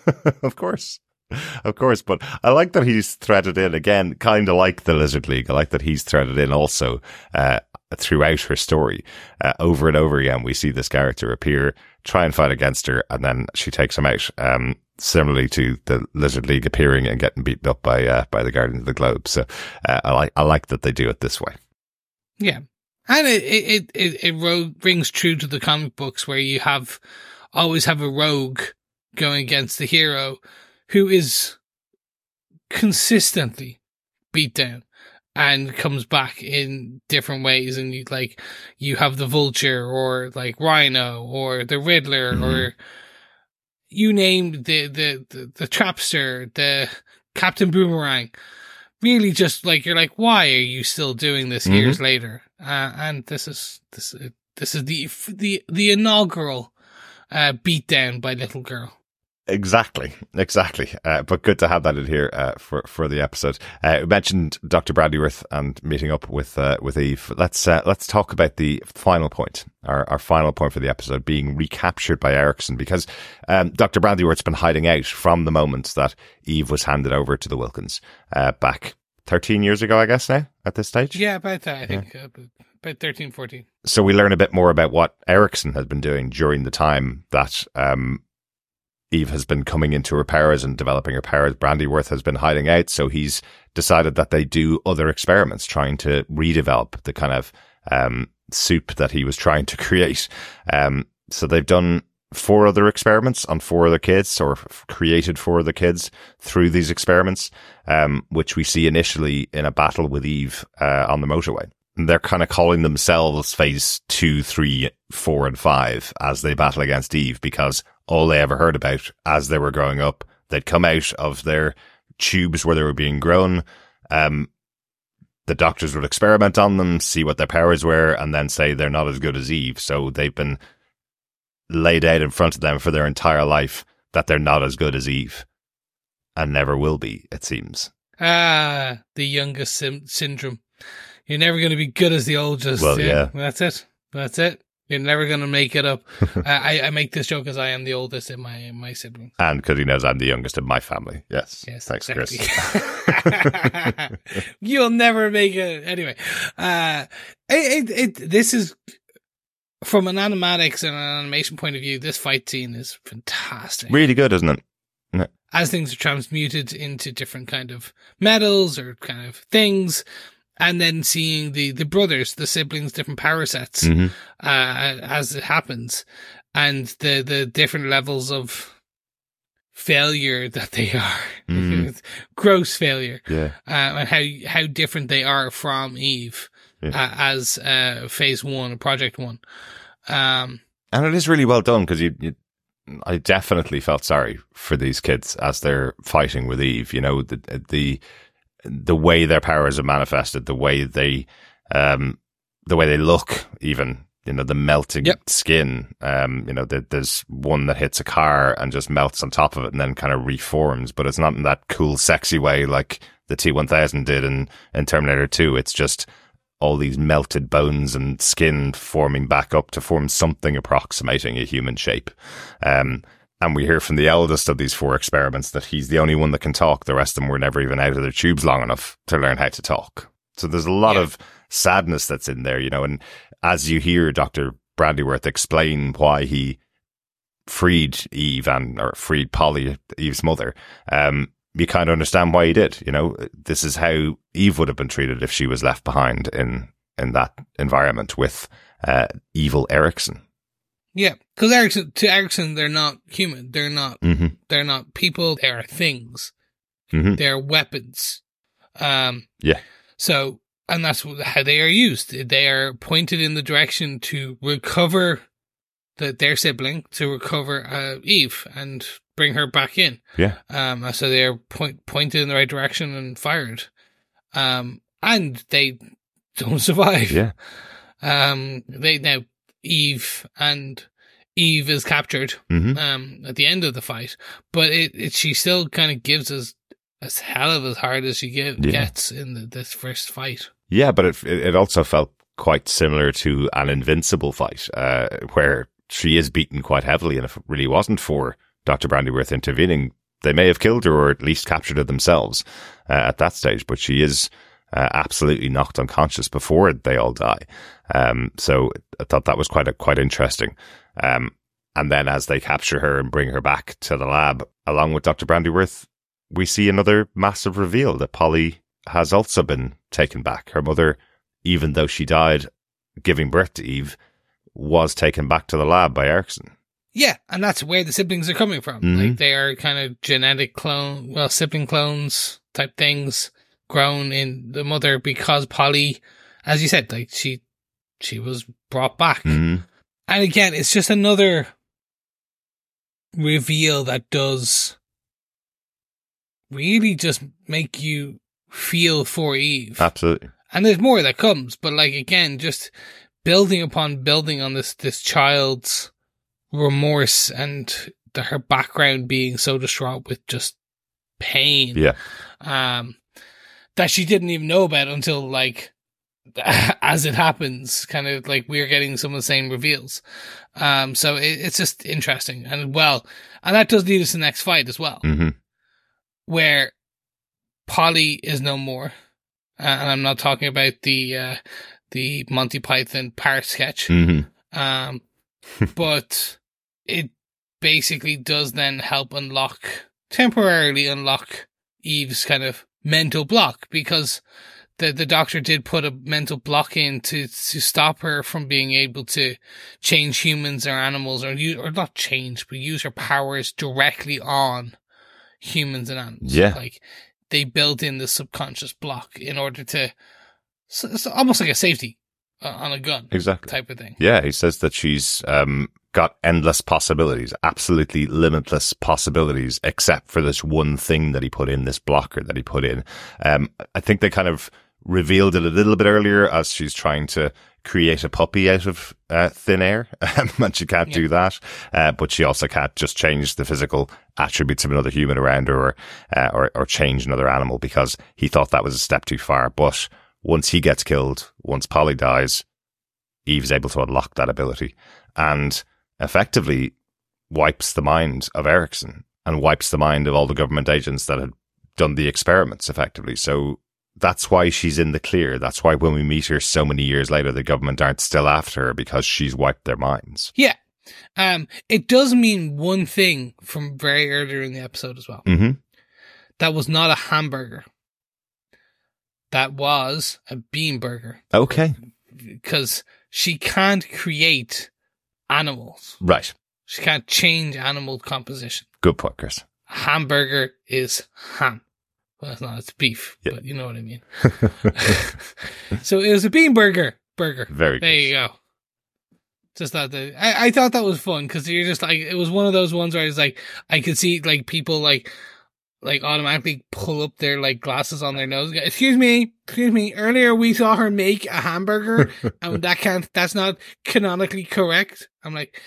of course. [LAUGHS] Of course, but I like that he's threaded in again, kind of like the Lizard League. I like that he's threaded in also uh, throughout her story. Uh, over and over again, we see this character appear, try and fight against her, and then she takes him out. Um, similarly to the Lizard League appearing and getting beaten up by uh, by the Guardians of the Globe. So uh, I like I like that they do it this way. Yeah. And it, it, it, it, ro- rings true to the comic books where you have always have a rogue going against the hero who is consistently beat down and comes back in different ways. And you like, you have the vulture or like Rhino or the Riddler Mhm. or you name the, the, the, the Trapster, the Captain Boomerang. Really just like, you're like, why are you still doing this Mhm. years later? Uh, and this is, this, this is the, the, the inaugural, uh, beatdown by Little Girl. Exactly, exactly. Uh, but good to have that in here uh, for for the episode. Uh, we mentioned Dr. Brandyworth and meeting up with uh, with Eve. Let's uh, let's talk about the final point. Our our final point for the episode being recaptured by Erickson because um, Dr. Brandyworth's been hiding out from the moment that Eve was handed over to the Wilkins uh, back thirteen years ago, I guess now at this stage. Yeah, about that, I think. Uh, about 13, 14. so we learn a bit more about what Erickson has been doing during the time that um, Eve has been coming into her powers and developing her powers. Brandyworth has been hiding out, so he's decided that they do other experiments, trying to redevelop the kind of um, soup that he was trying to [LAUGHS] create. Um, so they've done four other experiments on four other kids, or f- created four other kids through these experiments, um, which we see initially in a battle with Eve uh, on the motorway they're kind of calling themselves phase two, three, four, and five as they battle against Eve because all they ever heard about as they were growing up, they'd come out of their tubes where they were being grown. Um, the doctors would experiment on them, see what their powers were, and then say they're not as good as Eve. So they've been laid out in front of them for their entire life that they're not as good as Eve and never will be, it seems. Ah, the youngest sim- syndrome. You're never going to be good as the oldest. Well, yeah. That's it. That's it. You're never going to make it up. [LAUGHS] I, I make this joke as I am the oldest in my in my siblings. And because he knows I'm the youngest in my family. Yes. Yes, Thanks, exactly. Chris. [LAUGHS] [LAUGHS] You'll never make it. Anyway, uh, it, it, it, this is from an animatics and an animation point of view. This fight scene is fantastic. really good, isn't it? No. as things are transmuted into different kind of metals or kind of things. And then seeing the, the brothers, the siblings, different power sets, hmm uh, as it happens and the, the different levels of failure that they are. Mm. [LAUGHS] Gross failure Yeah. uh, and how how different they are from Eve Yeah. uh, as uh, Phase One, Project One. Um, And it is really well done because you, you, I definitely felt sorry for these kids as they're fighting with Eve. You know, the the the way their powers are manifested, the way they, um, the way they look, even you know, the melting Yep. skin. Um, you know, the, there's one that hits a car and just melts on top of it and then kind of reforms, but it's not in that cool, sexy way like the T1000 did in, in Terminator 2. It's just all these melted bones and skin forming back up to form something approximating a human shape. Um, and we hear from the eldest of these four experiments that he's the only one that can talk. The rest of them were never even out of their tubes long enough to learn how to talk. So there's a lot Yeah. of sadness that's in there, you know, and as you hear Dr. Brandyworth explain why he freed Eve and, or freed Polly, Eve's mother, um, you kind of understand why he did. You know, this is how Eve would have been treated if she was left behind in, in that environment with, uh, evil Erickson. Yeah, because Erickson to Erickson, they're not human. They're not. Mm-hmm. They're not people. They are things. Mhm. They're weapons. Um, Yeah. So, and that's how they are used. They are pointed in the direction to recover the, their sibling, to recover uh, Eve and bring her back in. Yeah. Um, so they are point, pointed in the right direction and fired. Um, and they [LAUGHS] don't survive. Yeah. Um, they now Eve and Eve is captured Mm-hmm. um at the end of the fight, but it, it she still kind of gives us as hell of as hard as she get, Yeah. gets in the, this first fight. Yeah, but it it also felt quite similar to an invincible fight, uh, where she is beaten quite heavily, and if it really wasn't for Doctor Brandyworth intervening, they may have killed her or at least captured her themselves uh, at that stage. But she is uh, absolutely knocked unconscious before they all die. Um, so I thought that was quite a, quite interesting. Um, and then as they capture her and bring her back to the lab, along with Doctor Brandyworth, we see another massive reveal that Polly has also been taken back. Her mother, even though she died giving birth to Eve, was taken back to the lab by Erickson. Yeah, and that's where the siblings are coming from. Mhm. Like they are kind of genetic clone, well, sibling clones type things grown in the mother because Polly, as you said, like she she was brought back. Mm-hmm. And again, it's just another reveal that does really just make you feel for Eve. Absolutely. and there's more that comes, but like again, just building upon building on this this child's remorse and the, her background being so distraught with just pain. Yeah. Um, that she didn't even know about until like [LAUGHS] as it happens, kind of like we're getting some of the same reveals. Um, so it, it's just interesting and well, and that does lead us to the next fight as well Mm-hmm. where Polly is no more, uh, and I'm not talking about the uh, the Monty Python parrot sketch, Mm-hmm. um, [LAUGHS] but it basically does then help unlock temporarily unlock Eve's kind of mental block because the the doctor did put a mental block in to to stop her from being able to change humans or animals or use, or not change but use her powers directly on humans and animals. Yeah. like they built in the subconscious block in order to it's almost like a safety uh, on a gun Exactly. type of thing. Yeah, he says that she's um, got endless possibilities, absolutely limitless possibilities, except for this one thing that he put in, this blocker that he put in. Um, I think they kind of revealed it a little bit earlier as she's trying to create a puppy out of uh, thin air, [LAUGHS] and she can't do that. Uh, but she also can't just change the physical attributes of another human around her, or, uh, or or change another animal because he thought that was a step too far. But once he gets killed, once Polly dies, Eve's able to unlock that ability and effectively wipes the mind of Erickson and wipes the mind of all the government agents that had done the experiments effectively. So that's why she's in the clear. That's why when we meet her so many years later, the government aren't still after her because she's wiped their minds. Yeah, Um, it does mean one thing from very earlier in the episode as well. Mm-hmm. That was not a hamburger. That was a bean burger Okay. because she can't create animals. Right. She can't change animal composition. Good point, Chris. A hamburger is ham. Well, it's not, it's beef, Yeah. but you know what I mean. [LAUGHS] [LAUGHS] so it was a bean burger. Burger. Very There good. you go. Just thought that I, I thought that was fun because you're just like it was one of those ones where it's like I could see like people like like automatically pull up their like glasses on their nose. Excuse me, excuse me. Earlier we saw her make a hamburger, [LAUGHS] and that can't. That's not canonically correct. I'm like,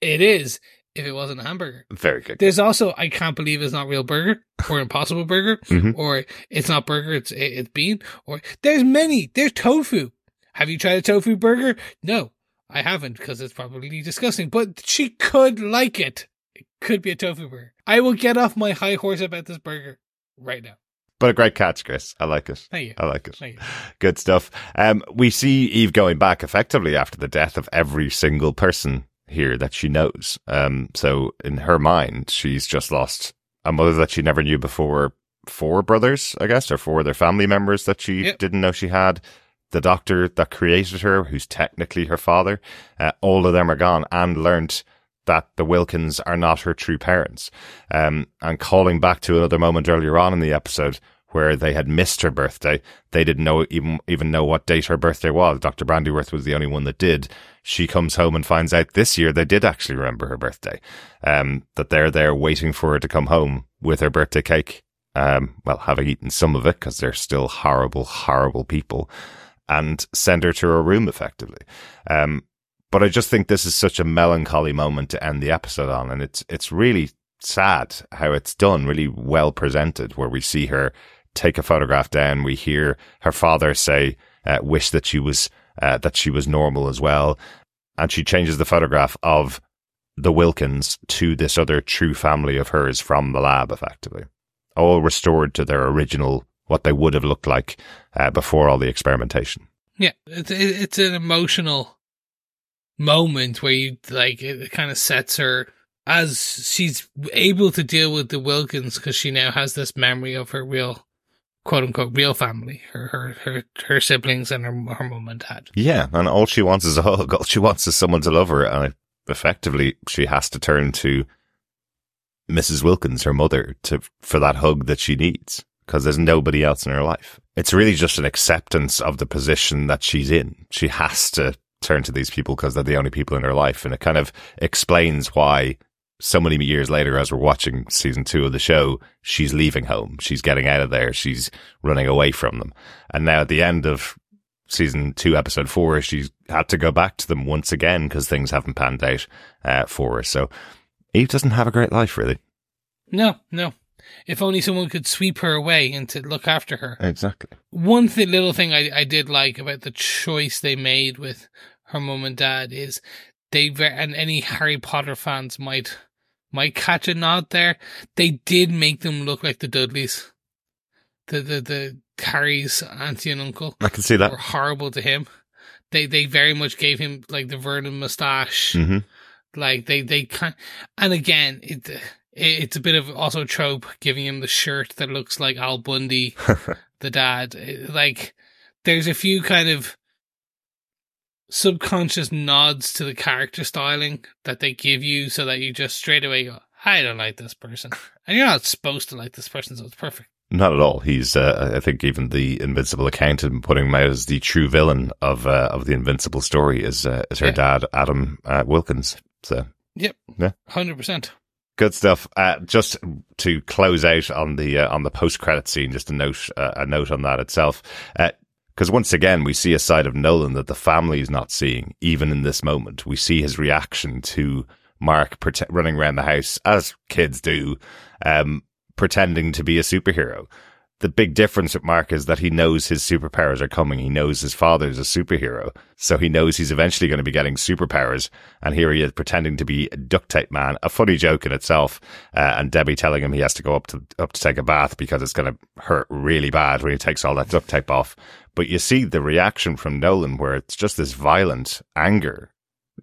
it is if it wasn't a hamburger. Very good. There's also I can't believe it's not real burger or impossible burger Mhm. or it's not burger. It's it's bean or there's many. There's tofu. Have you tried a tofu burger? No, I haven't because it's probably disgusting. But she could like it. It could be a tofu burger. I will get off my high horse about this burger right now. But a great catch, Chris. I like it. Thank you. I like it. Thank you. Good stuff. Um, we see Eve going back effectively after the death of every single person here that she knows. Um, so in her mind, she's just lost a mother that she never knew before, four brothers, I guess, or four other family members that she Yep. didn't know she had. The doctor that created her, who's technically her father, uh, all of them are gone and learnt that the Wilkins are not her true parents. Um, and calling back to another moment earlier on in the episode where they had missed her birthday. They didn't know even even know what date her birthday was. Dr. Brandyworth was the only one that did. She comes home and finds out this year they did actually remember her birthday. Um, that they're there waiting for her to come home with her birthday cake. Um, well, having eaten some of it because they're still horrible, horrible people, and send her to her room effectively. Um, but I just think this is such a melancholy moment to end the episode on, and it's it's really sad how it's done, really well presented, where we see her take a photograph down, we hear her father say, uh, "Wish that she was uh, that she was normal as well," and she changes the photograph of the Wilkins to this other true family of hers from the lab, effectively, all restored to their original what they would have looked like uh, before all the experimentation. Yeah, it's it's an emotional moment where you like it kind of sets her as she's able to deal with the Wilkins because she now has this memory of her real quote unquote real family, her her her, her siblings and her her mum and dad. Yeah, and all she wants is [LAUGHS] a hug. All she wants is someone to love her, and effectively, she has to turn to Mrs. Wilkins, her mother, to for that hug that she needs because there's nobody else in her life. It's really just an acceptance of the position that she's in. She has to turn to these people because they're the only people in her life, and it kind of explains why. So many years later, as we're watching season two of the show, she's leaving home. She's getting out of there. She's running away from them. And now at the end of season two, episode four, she's had to go back to them once again because things haven't panned out uh, for her. So Eve doesn't have a great life, really. No, no. If only someone could sweep her away and to look after her. Exactly. One th- little thing I, I did like about the choice they made with her mum and dad is they ver- and any Harry Potter fans might might catch a nod there. They did make them look like the Dudleys, the the the Harry's auntie and uncle I can see that. were horrible to him. They they very much gave him like the Vernon mustache. hmm Like they they can and again it, it it's a bit of also trope giving him the shirt that looks like Al Bundy, [LAUGHS] the dad. Like there's a few kind of subconscious nods to the character styling that they give you so that you just straight away go, I don't like this person. [LAUGHS] And you're not supposed to like this person, so it's perfect. Not at all. He's, uh, I think, even the Invincible accountant putting him out as the true villain of uh, of the Invincible story is uh, is her Yeah. dad, Adam uh, Wilkins. So Yep. Yeah. Hundred percent. Good stuff. Uh, just to close out on the uh, on the post credit scene, just a note uh, a note on that itself, because once again we see a side of Nolan that the family is not seeing, even in this moment. We see his reaction to Mark prote- running around the house as kids do, um, pretending to be a superhero. The big difference with Mark is that he knows his superpowers are coming. He knows his father's a superhero. So he knows he's eventually going to be getting superpowers. And here he is pretending to be a duct tape man, a funny joke in itself. Uh, and Debbie telling him he has to go up to, up to take a bath because it's going to hurt really bad when he takes all that duct tape off. But you see the reaction from Nolan where it's just this violent anger,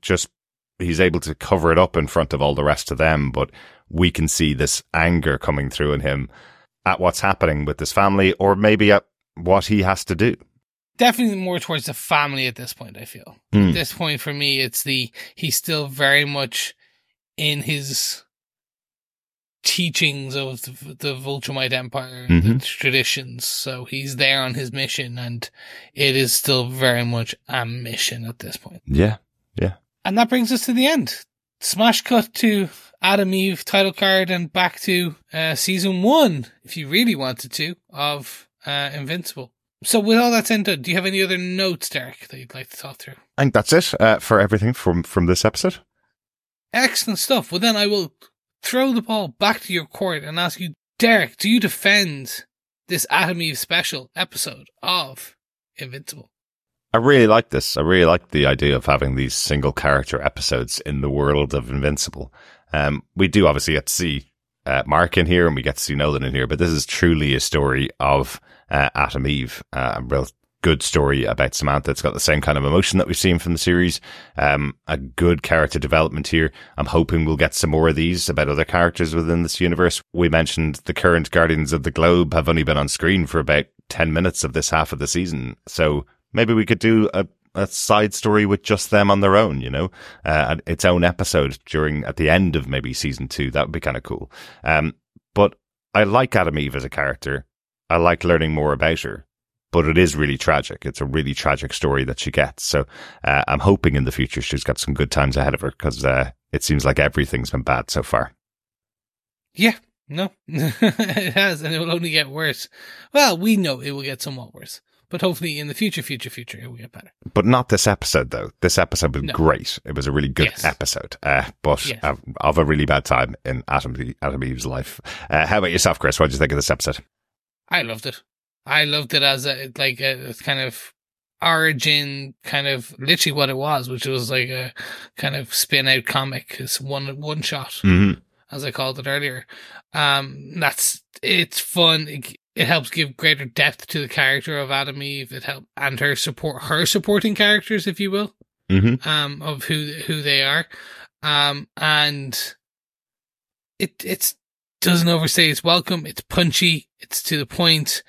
just he's able to cover it up in front of all the rest of them, but we can see this anger coming through in him at what's happening with this family, or maybe at what he has to do. Definitely more towards the family at this point, I feel. Hmm. At this point, for me, it's the, he's still very much in his teachings of the, the Viltrumite Empire and Mhm. the traditions. So he's there on his mission, and it is still very much a mission at this point. Yeah, yeah. And that brings us to the end. Smash cut to Atom Eve title card and back to uh, season one, if you really wanted to, of uh, Invincible. So, with all that said, and done, do you have any other notes, Derek, that you'd like to talk through? I think that's it uh, for everything from, from this episode. Excellent stuff. Well, then I will throw the ball back to your court and ask you, Derek, do you defend this Atom Eve special episode of Invincible? I really like this. I really like the idea of having these single character episodes in the world of Invincible. Um, we do obviously get to see uh, Mark in here and we get to see Nolan in here, but this is truly a story of uh, Atom Eve, uh, a real good story about Samantha. It's got the same kind of emotion that we've seen from the series. Um, a good character development here. I'm hoping we'll get some more of these about other characters within this universe. We mentioned the current Guardians of the Globe have only been on screen for about 10 minutes of this half of the season. So maybe we could do a, a side story with just them on their own, you know, uh, its own episode during, at the end of maybe season two. That would be kind of cool. Um, but I like Atom Eve as a character. I like learning more about her, but it is really tragic. It's a really tragic story that she gets. So, uh, I'm hoping in the future she's got some good times ahead of her because, uh, it seems like everything's been bad so far. Yeah, no, [LAUGHS] it has, and it will only get worse. Well, we know it will get somewhat worse, but hopefully in the future, future, future, it will get better. But not this episode, though. This episode was No. great. It was a really good Yes. episode, uh, but Yes. uh, of a really bad time in Atom, Atom Eve's life. Uh, how about yourself, Chris? What did you think of this episode? I loved it. I loved it as a like a kind of origin, kind of literally what it was, which was like a kind of spin out comic. It's one one shot. Mm-hmm. as I called it earlier. Um, that's it's fun. It, it helps give greater depth to the character of Atom Eve. It help and her support her supporting characters, if you will, Mm-hmm. um, of who who they are, um, and it it's doesn't overstay its welcome. It's punchy. It's to the point.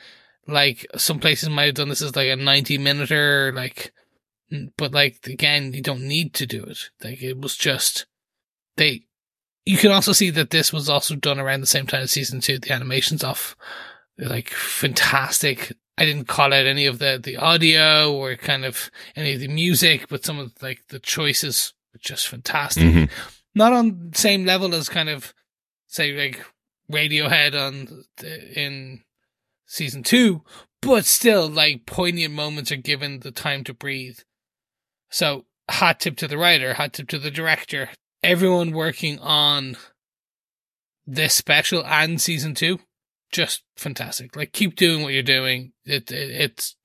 Like some places might have done this as like a ninety minuter, like, but like again, you don't need to do it. Like it was just they you can also see that this was also done around the same time as season two. The animations off, like fantastic. I didn't call out any of the, the audio or kind of any of the music, but some of like the choices were just fantastic. Mm-hmm. Not on the same level as kind of say like Radiohead on the, in season two, but still like poignant moments are given the time to breathe. So hot tip to the writer, hot tip to the director, everyone working on this special and season two, just fantastic. Like keep doing what you're doing. It, it it's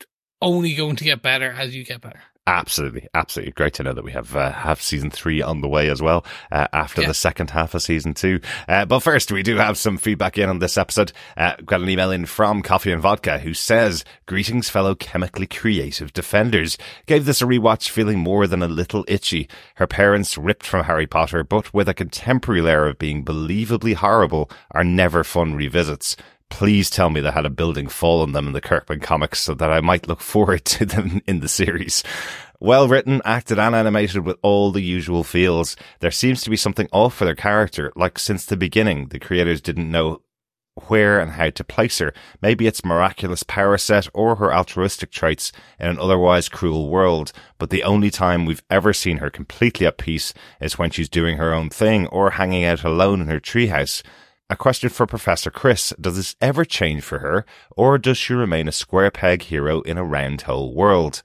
only going to get better as you get better. Absolutely, absolutely great to know that we have uh, have season three on the way as well uh, after Yeah. the second half of season two. Uh, but first, we do have some feedback in on this episode. Uh, got an email in from Coffee and Vodka who says, "Greetings, fellow chemically creative defenders. Gave this a rewatch, feeling more than a little itchy. Her parents ripped from Harry Potter, but with a contemporary layer of being believably horrible, are never fun revisits." Please tell me they had a building fall on them in the Kirkman comics so that I might look forward to them [LAUGHS] in the series. Well written, acted and animated with all the usual feels. There seems to be something off with her character, like since the beginning, the creators didn't know where and how to place her. Maybe it's miraculous power set or her altruistic traits in an otherwise cruel world, but the only time we've ever seen her completely at peace is when she's doing her own thing or hanging out alone in her treehouse. A question for Professor Chris. Does this ever change for her, or does she remain a square peg hero in a round hole world?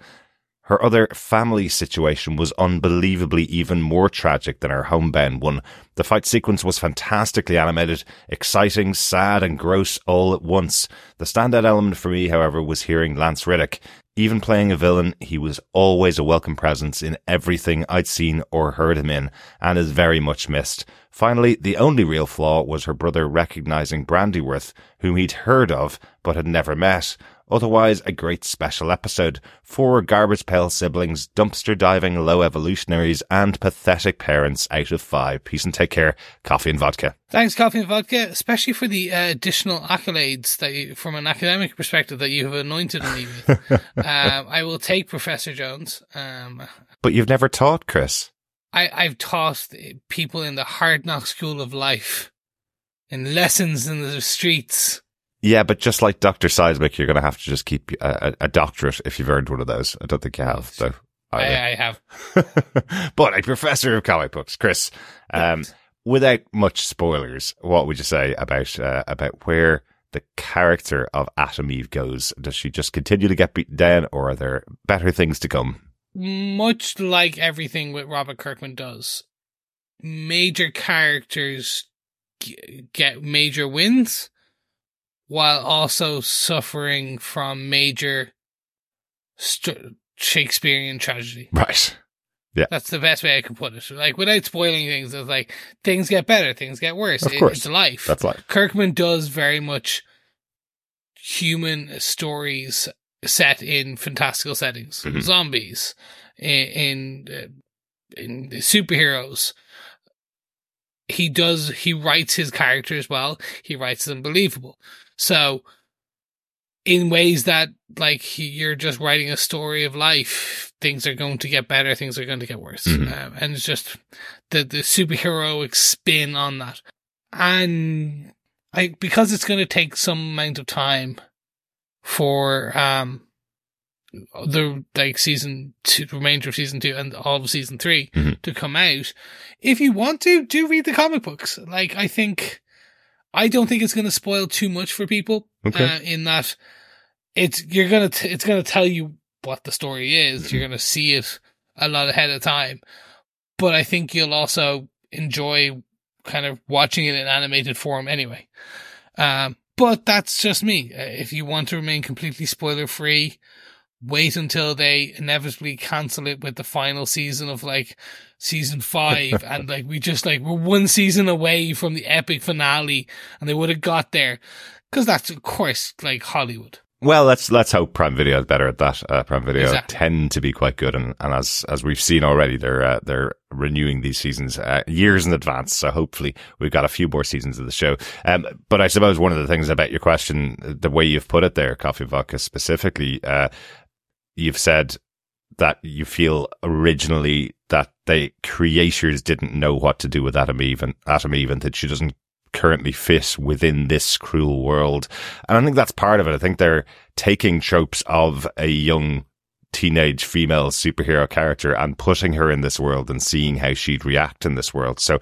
Her other family situation was unbelievably even more tragic than her homebound one. The fight sequence was fantastically animated, exciting, sad, and gross all at once. The standout element for me, however, was hearing Lance Reddick. Even playing a villain, he was always a welcome presence in everything I'd seen or heard him in, and is very much missed. Finally, the only real flaw was her brother recognizing Brandyworth, whom he'd heard of but had never met. Otherwise, a great special episode. Four garbage pail siblings, dumpster diving low evolutionaries, and pathetic parents out of five. Peace and take care. Coffee and vodka. Thanks, Coffee and Vodka, especially for the uh, additional accolades that you, from an academic perspective, that you have anointed me with. [LAUGHS] um, I will take Professor Jones. Um, But you've never taught, Chris. I, I've taught people in the hard knock school of life, in lessons in the streets. Yeah, but just like Dr. Seismic, you're going to have to just keep a, a, a doctorate if you've earned one of those. I don't think you have, though. I. I have. [LAUGHS] but a professor of comic books, Chris. Um, without much spoilers, what would you say about uh, about where the character of Atom Eve goes? Does she just continue to get beaten down, or are there better things to come? Much like everything what Robert Kirkman does, major characters g- get major wins while also suffering from major st- Shakespearean tragedy. Right. Yeah. That's the best way I can put it. Like without spoiling things, it's like things get better, things get worse. Of It- course. it's life. That's life. Kirkman does very much human stories set in fantastical settings, Mhm. zombies, in in, uh, in superheroes. He does. He writes his characters well. He writes them believable. So, in ways that like you're just writing a story of life, things are going to get better. Things are going to get worse, Mhm. um, and it's just the the superheroic spin on that. And I because it's going to take some amount of time for um the like season two, remainder of season two and all of season 3 Mhm. to come out. If you want to, do read the comic books. Like I think, I don't think it's going to spoil too much for people. Okay. Uh, in that, it's you're gonna t- it's gonna tell you what the story is. You're gonna see it a lot ahead of time. But I think you'll also enjoy kind of watching it in animated form anyway. Um, but that's just me. Uh, If you want to remain completely spoiler free, wait until they inevitably cancel it with the final season of like season five. and like we just like we're one season away from the epic finale and they would have got there. Cause that's of course like Hollywood. Well, let's let's hope Prime Video is better at that. Uh, Prime Video Exactly. tend to be quite good, and, and as as we've seen already, they're uh, they're renewing these seasons uh, years in advance. So hopefully, we've got a few more seasons of the show. Um, but I suppose one of the things about your question, the way you've put it there, Coffee Vodka specifically, uh, you've said that you feel originally the creators didn't know what to do with Atom Eve and Atom Eve, and that she doesn't currently fit within this cruel world. And I think that's part of it. I think they're taking tropes of a young teenage female superhero character and putting her in this world and seeing how she'd react in this world. So,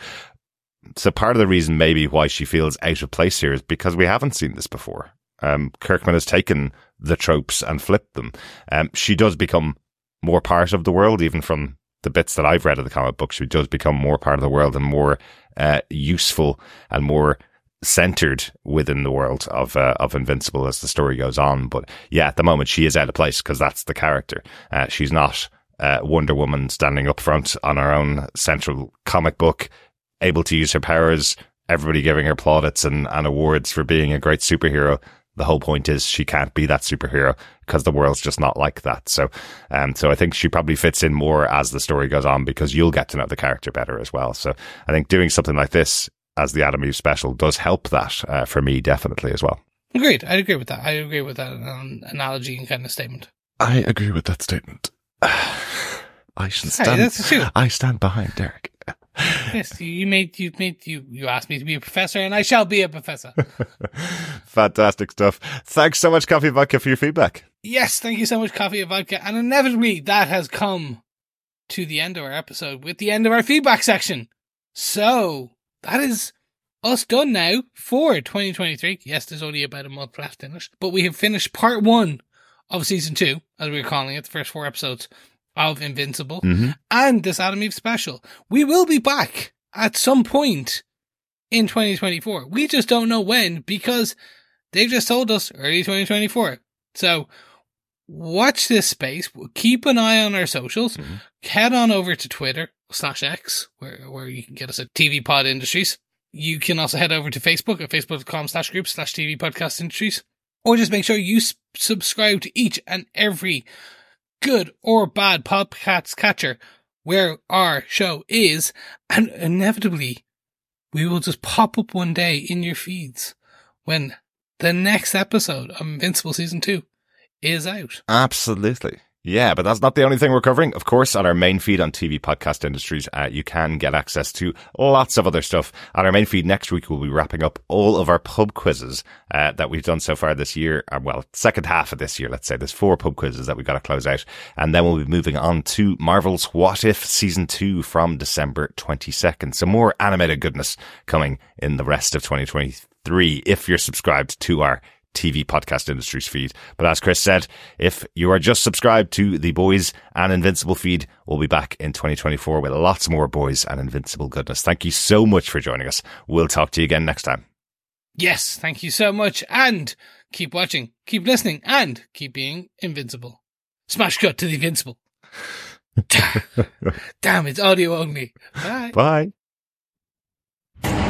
so part of the reason maybe why she feels out of place here is because we haven't seen this before. Um, Kirkman has taken the tropes and flipped them. Um, she does become more part of the world, even from the bits that I've read of the comic book. She does become more part of the world and more uh, useful and more centered within the world of uh, of Invincible as the story goes on. But yeah, at the moment she is out of place because that's the character. Uh, she's not uh, Wonder Woman standing up front on her own central comic book, able to use her powers. Everybody giving her plaudits and, and awards for being a great superhero. The whole point is she can't be that superhero because the world's just not like that. So, um, so I think she probably fits in more as the story goes on because you'll get to know the character better as well. So I think doing something like this as the Atom Eve special does help that uh, for me definitely as well. Agreed. I agree with that. I agree with that um, analogy and kind of statement. I agree with that statement. [SIGHS] I Hey, that's true. I stand behind Derek. Yes, you- made you made you you asked me to be a professor, and I shall be a professor. [LAUGHS] Fantastic stuff. Thanks so much, Coffee Vodka, for your feedback. yes, thank you so much, Coffee and Vodka, and inevitably that has come to the end of our episode with the end of our feedback section. So that is us done now for 2023. Yes, there's only about a month left in it, but we have finished part one of season two, as we we're calling it, the first four episodes of Invincible. Mm-hmm. and this Atom Eve special. We will be back at some point in 2024. We just don't know when because they've just told us early 2024. So watch this space. Keep an eye on our socials. Mhm. Head on over to Twitter slash X where, where you can get us at TV Pod Industries. You can also head over to Facebook at facebook.com slash group slash TV Podcast Industries. or just make sure you s- subscribe to each and every good or bad podcast catcher where our show is, and inevitably we will just pop up one day in your feeds when the next episode of Invincible Season 2 is out. Absolutely. Yeah, but that's not the only thing we're covering. Of course, on our main feed on TV Podcast Industries, uh, you can get access to lots of other stuff. On our main feed next week, we'll be wrapping up all of our pub quizzes uh, that we've done so far this year. Uh, well, second half of this year, let's say. There's four pub quizzes that we've got to close out. And then we'll be moving on to Marvel's What If Season 2 from December 22nd. Some more animated goodness coming in the rest of 2023 if you're subscribed to our TV podcast industries feed. But as Chris said, if you are just subscribed to the Boys and Invincible feed, we'll be back in 2024 with lots more Boys and Invincible goodness. Thank you so much for joining us. We'll talk to you again next time. Yes, thank you so much. And keep watching, keep listening, and keep being invincible. Smash cut to the invincible. [LAUGHS] Damn, it's audio only. Bye. Bye.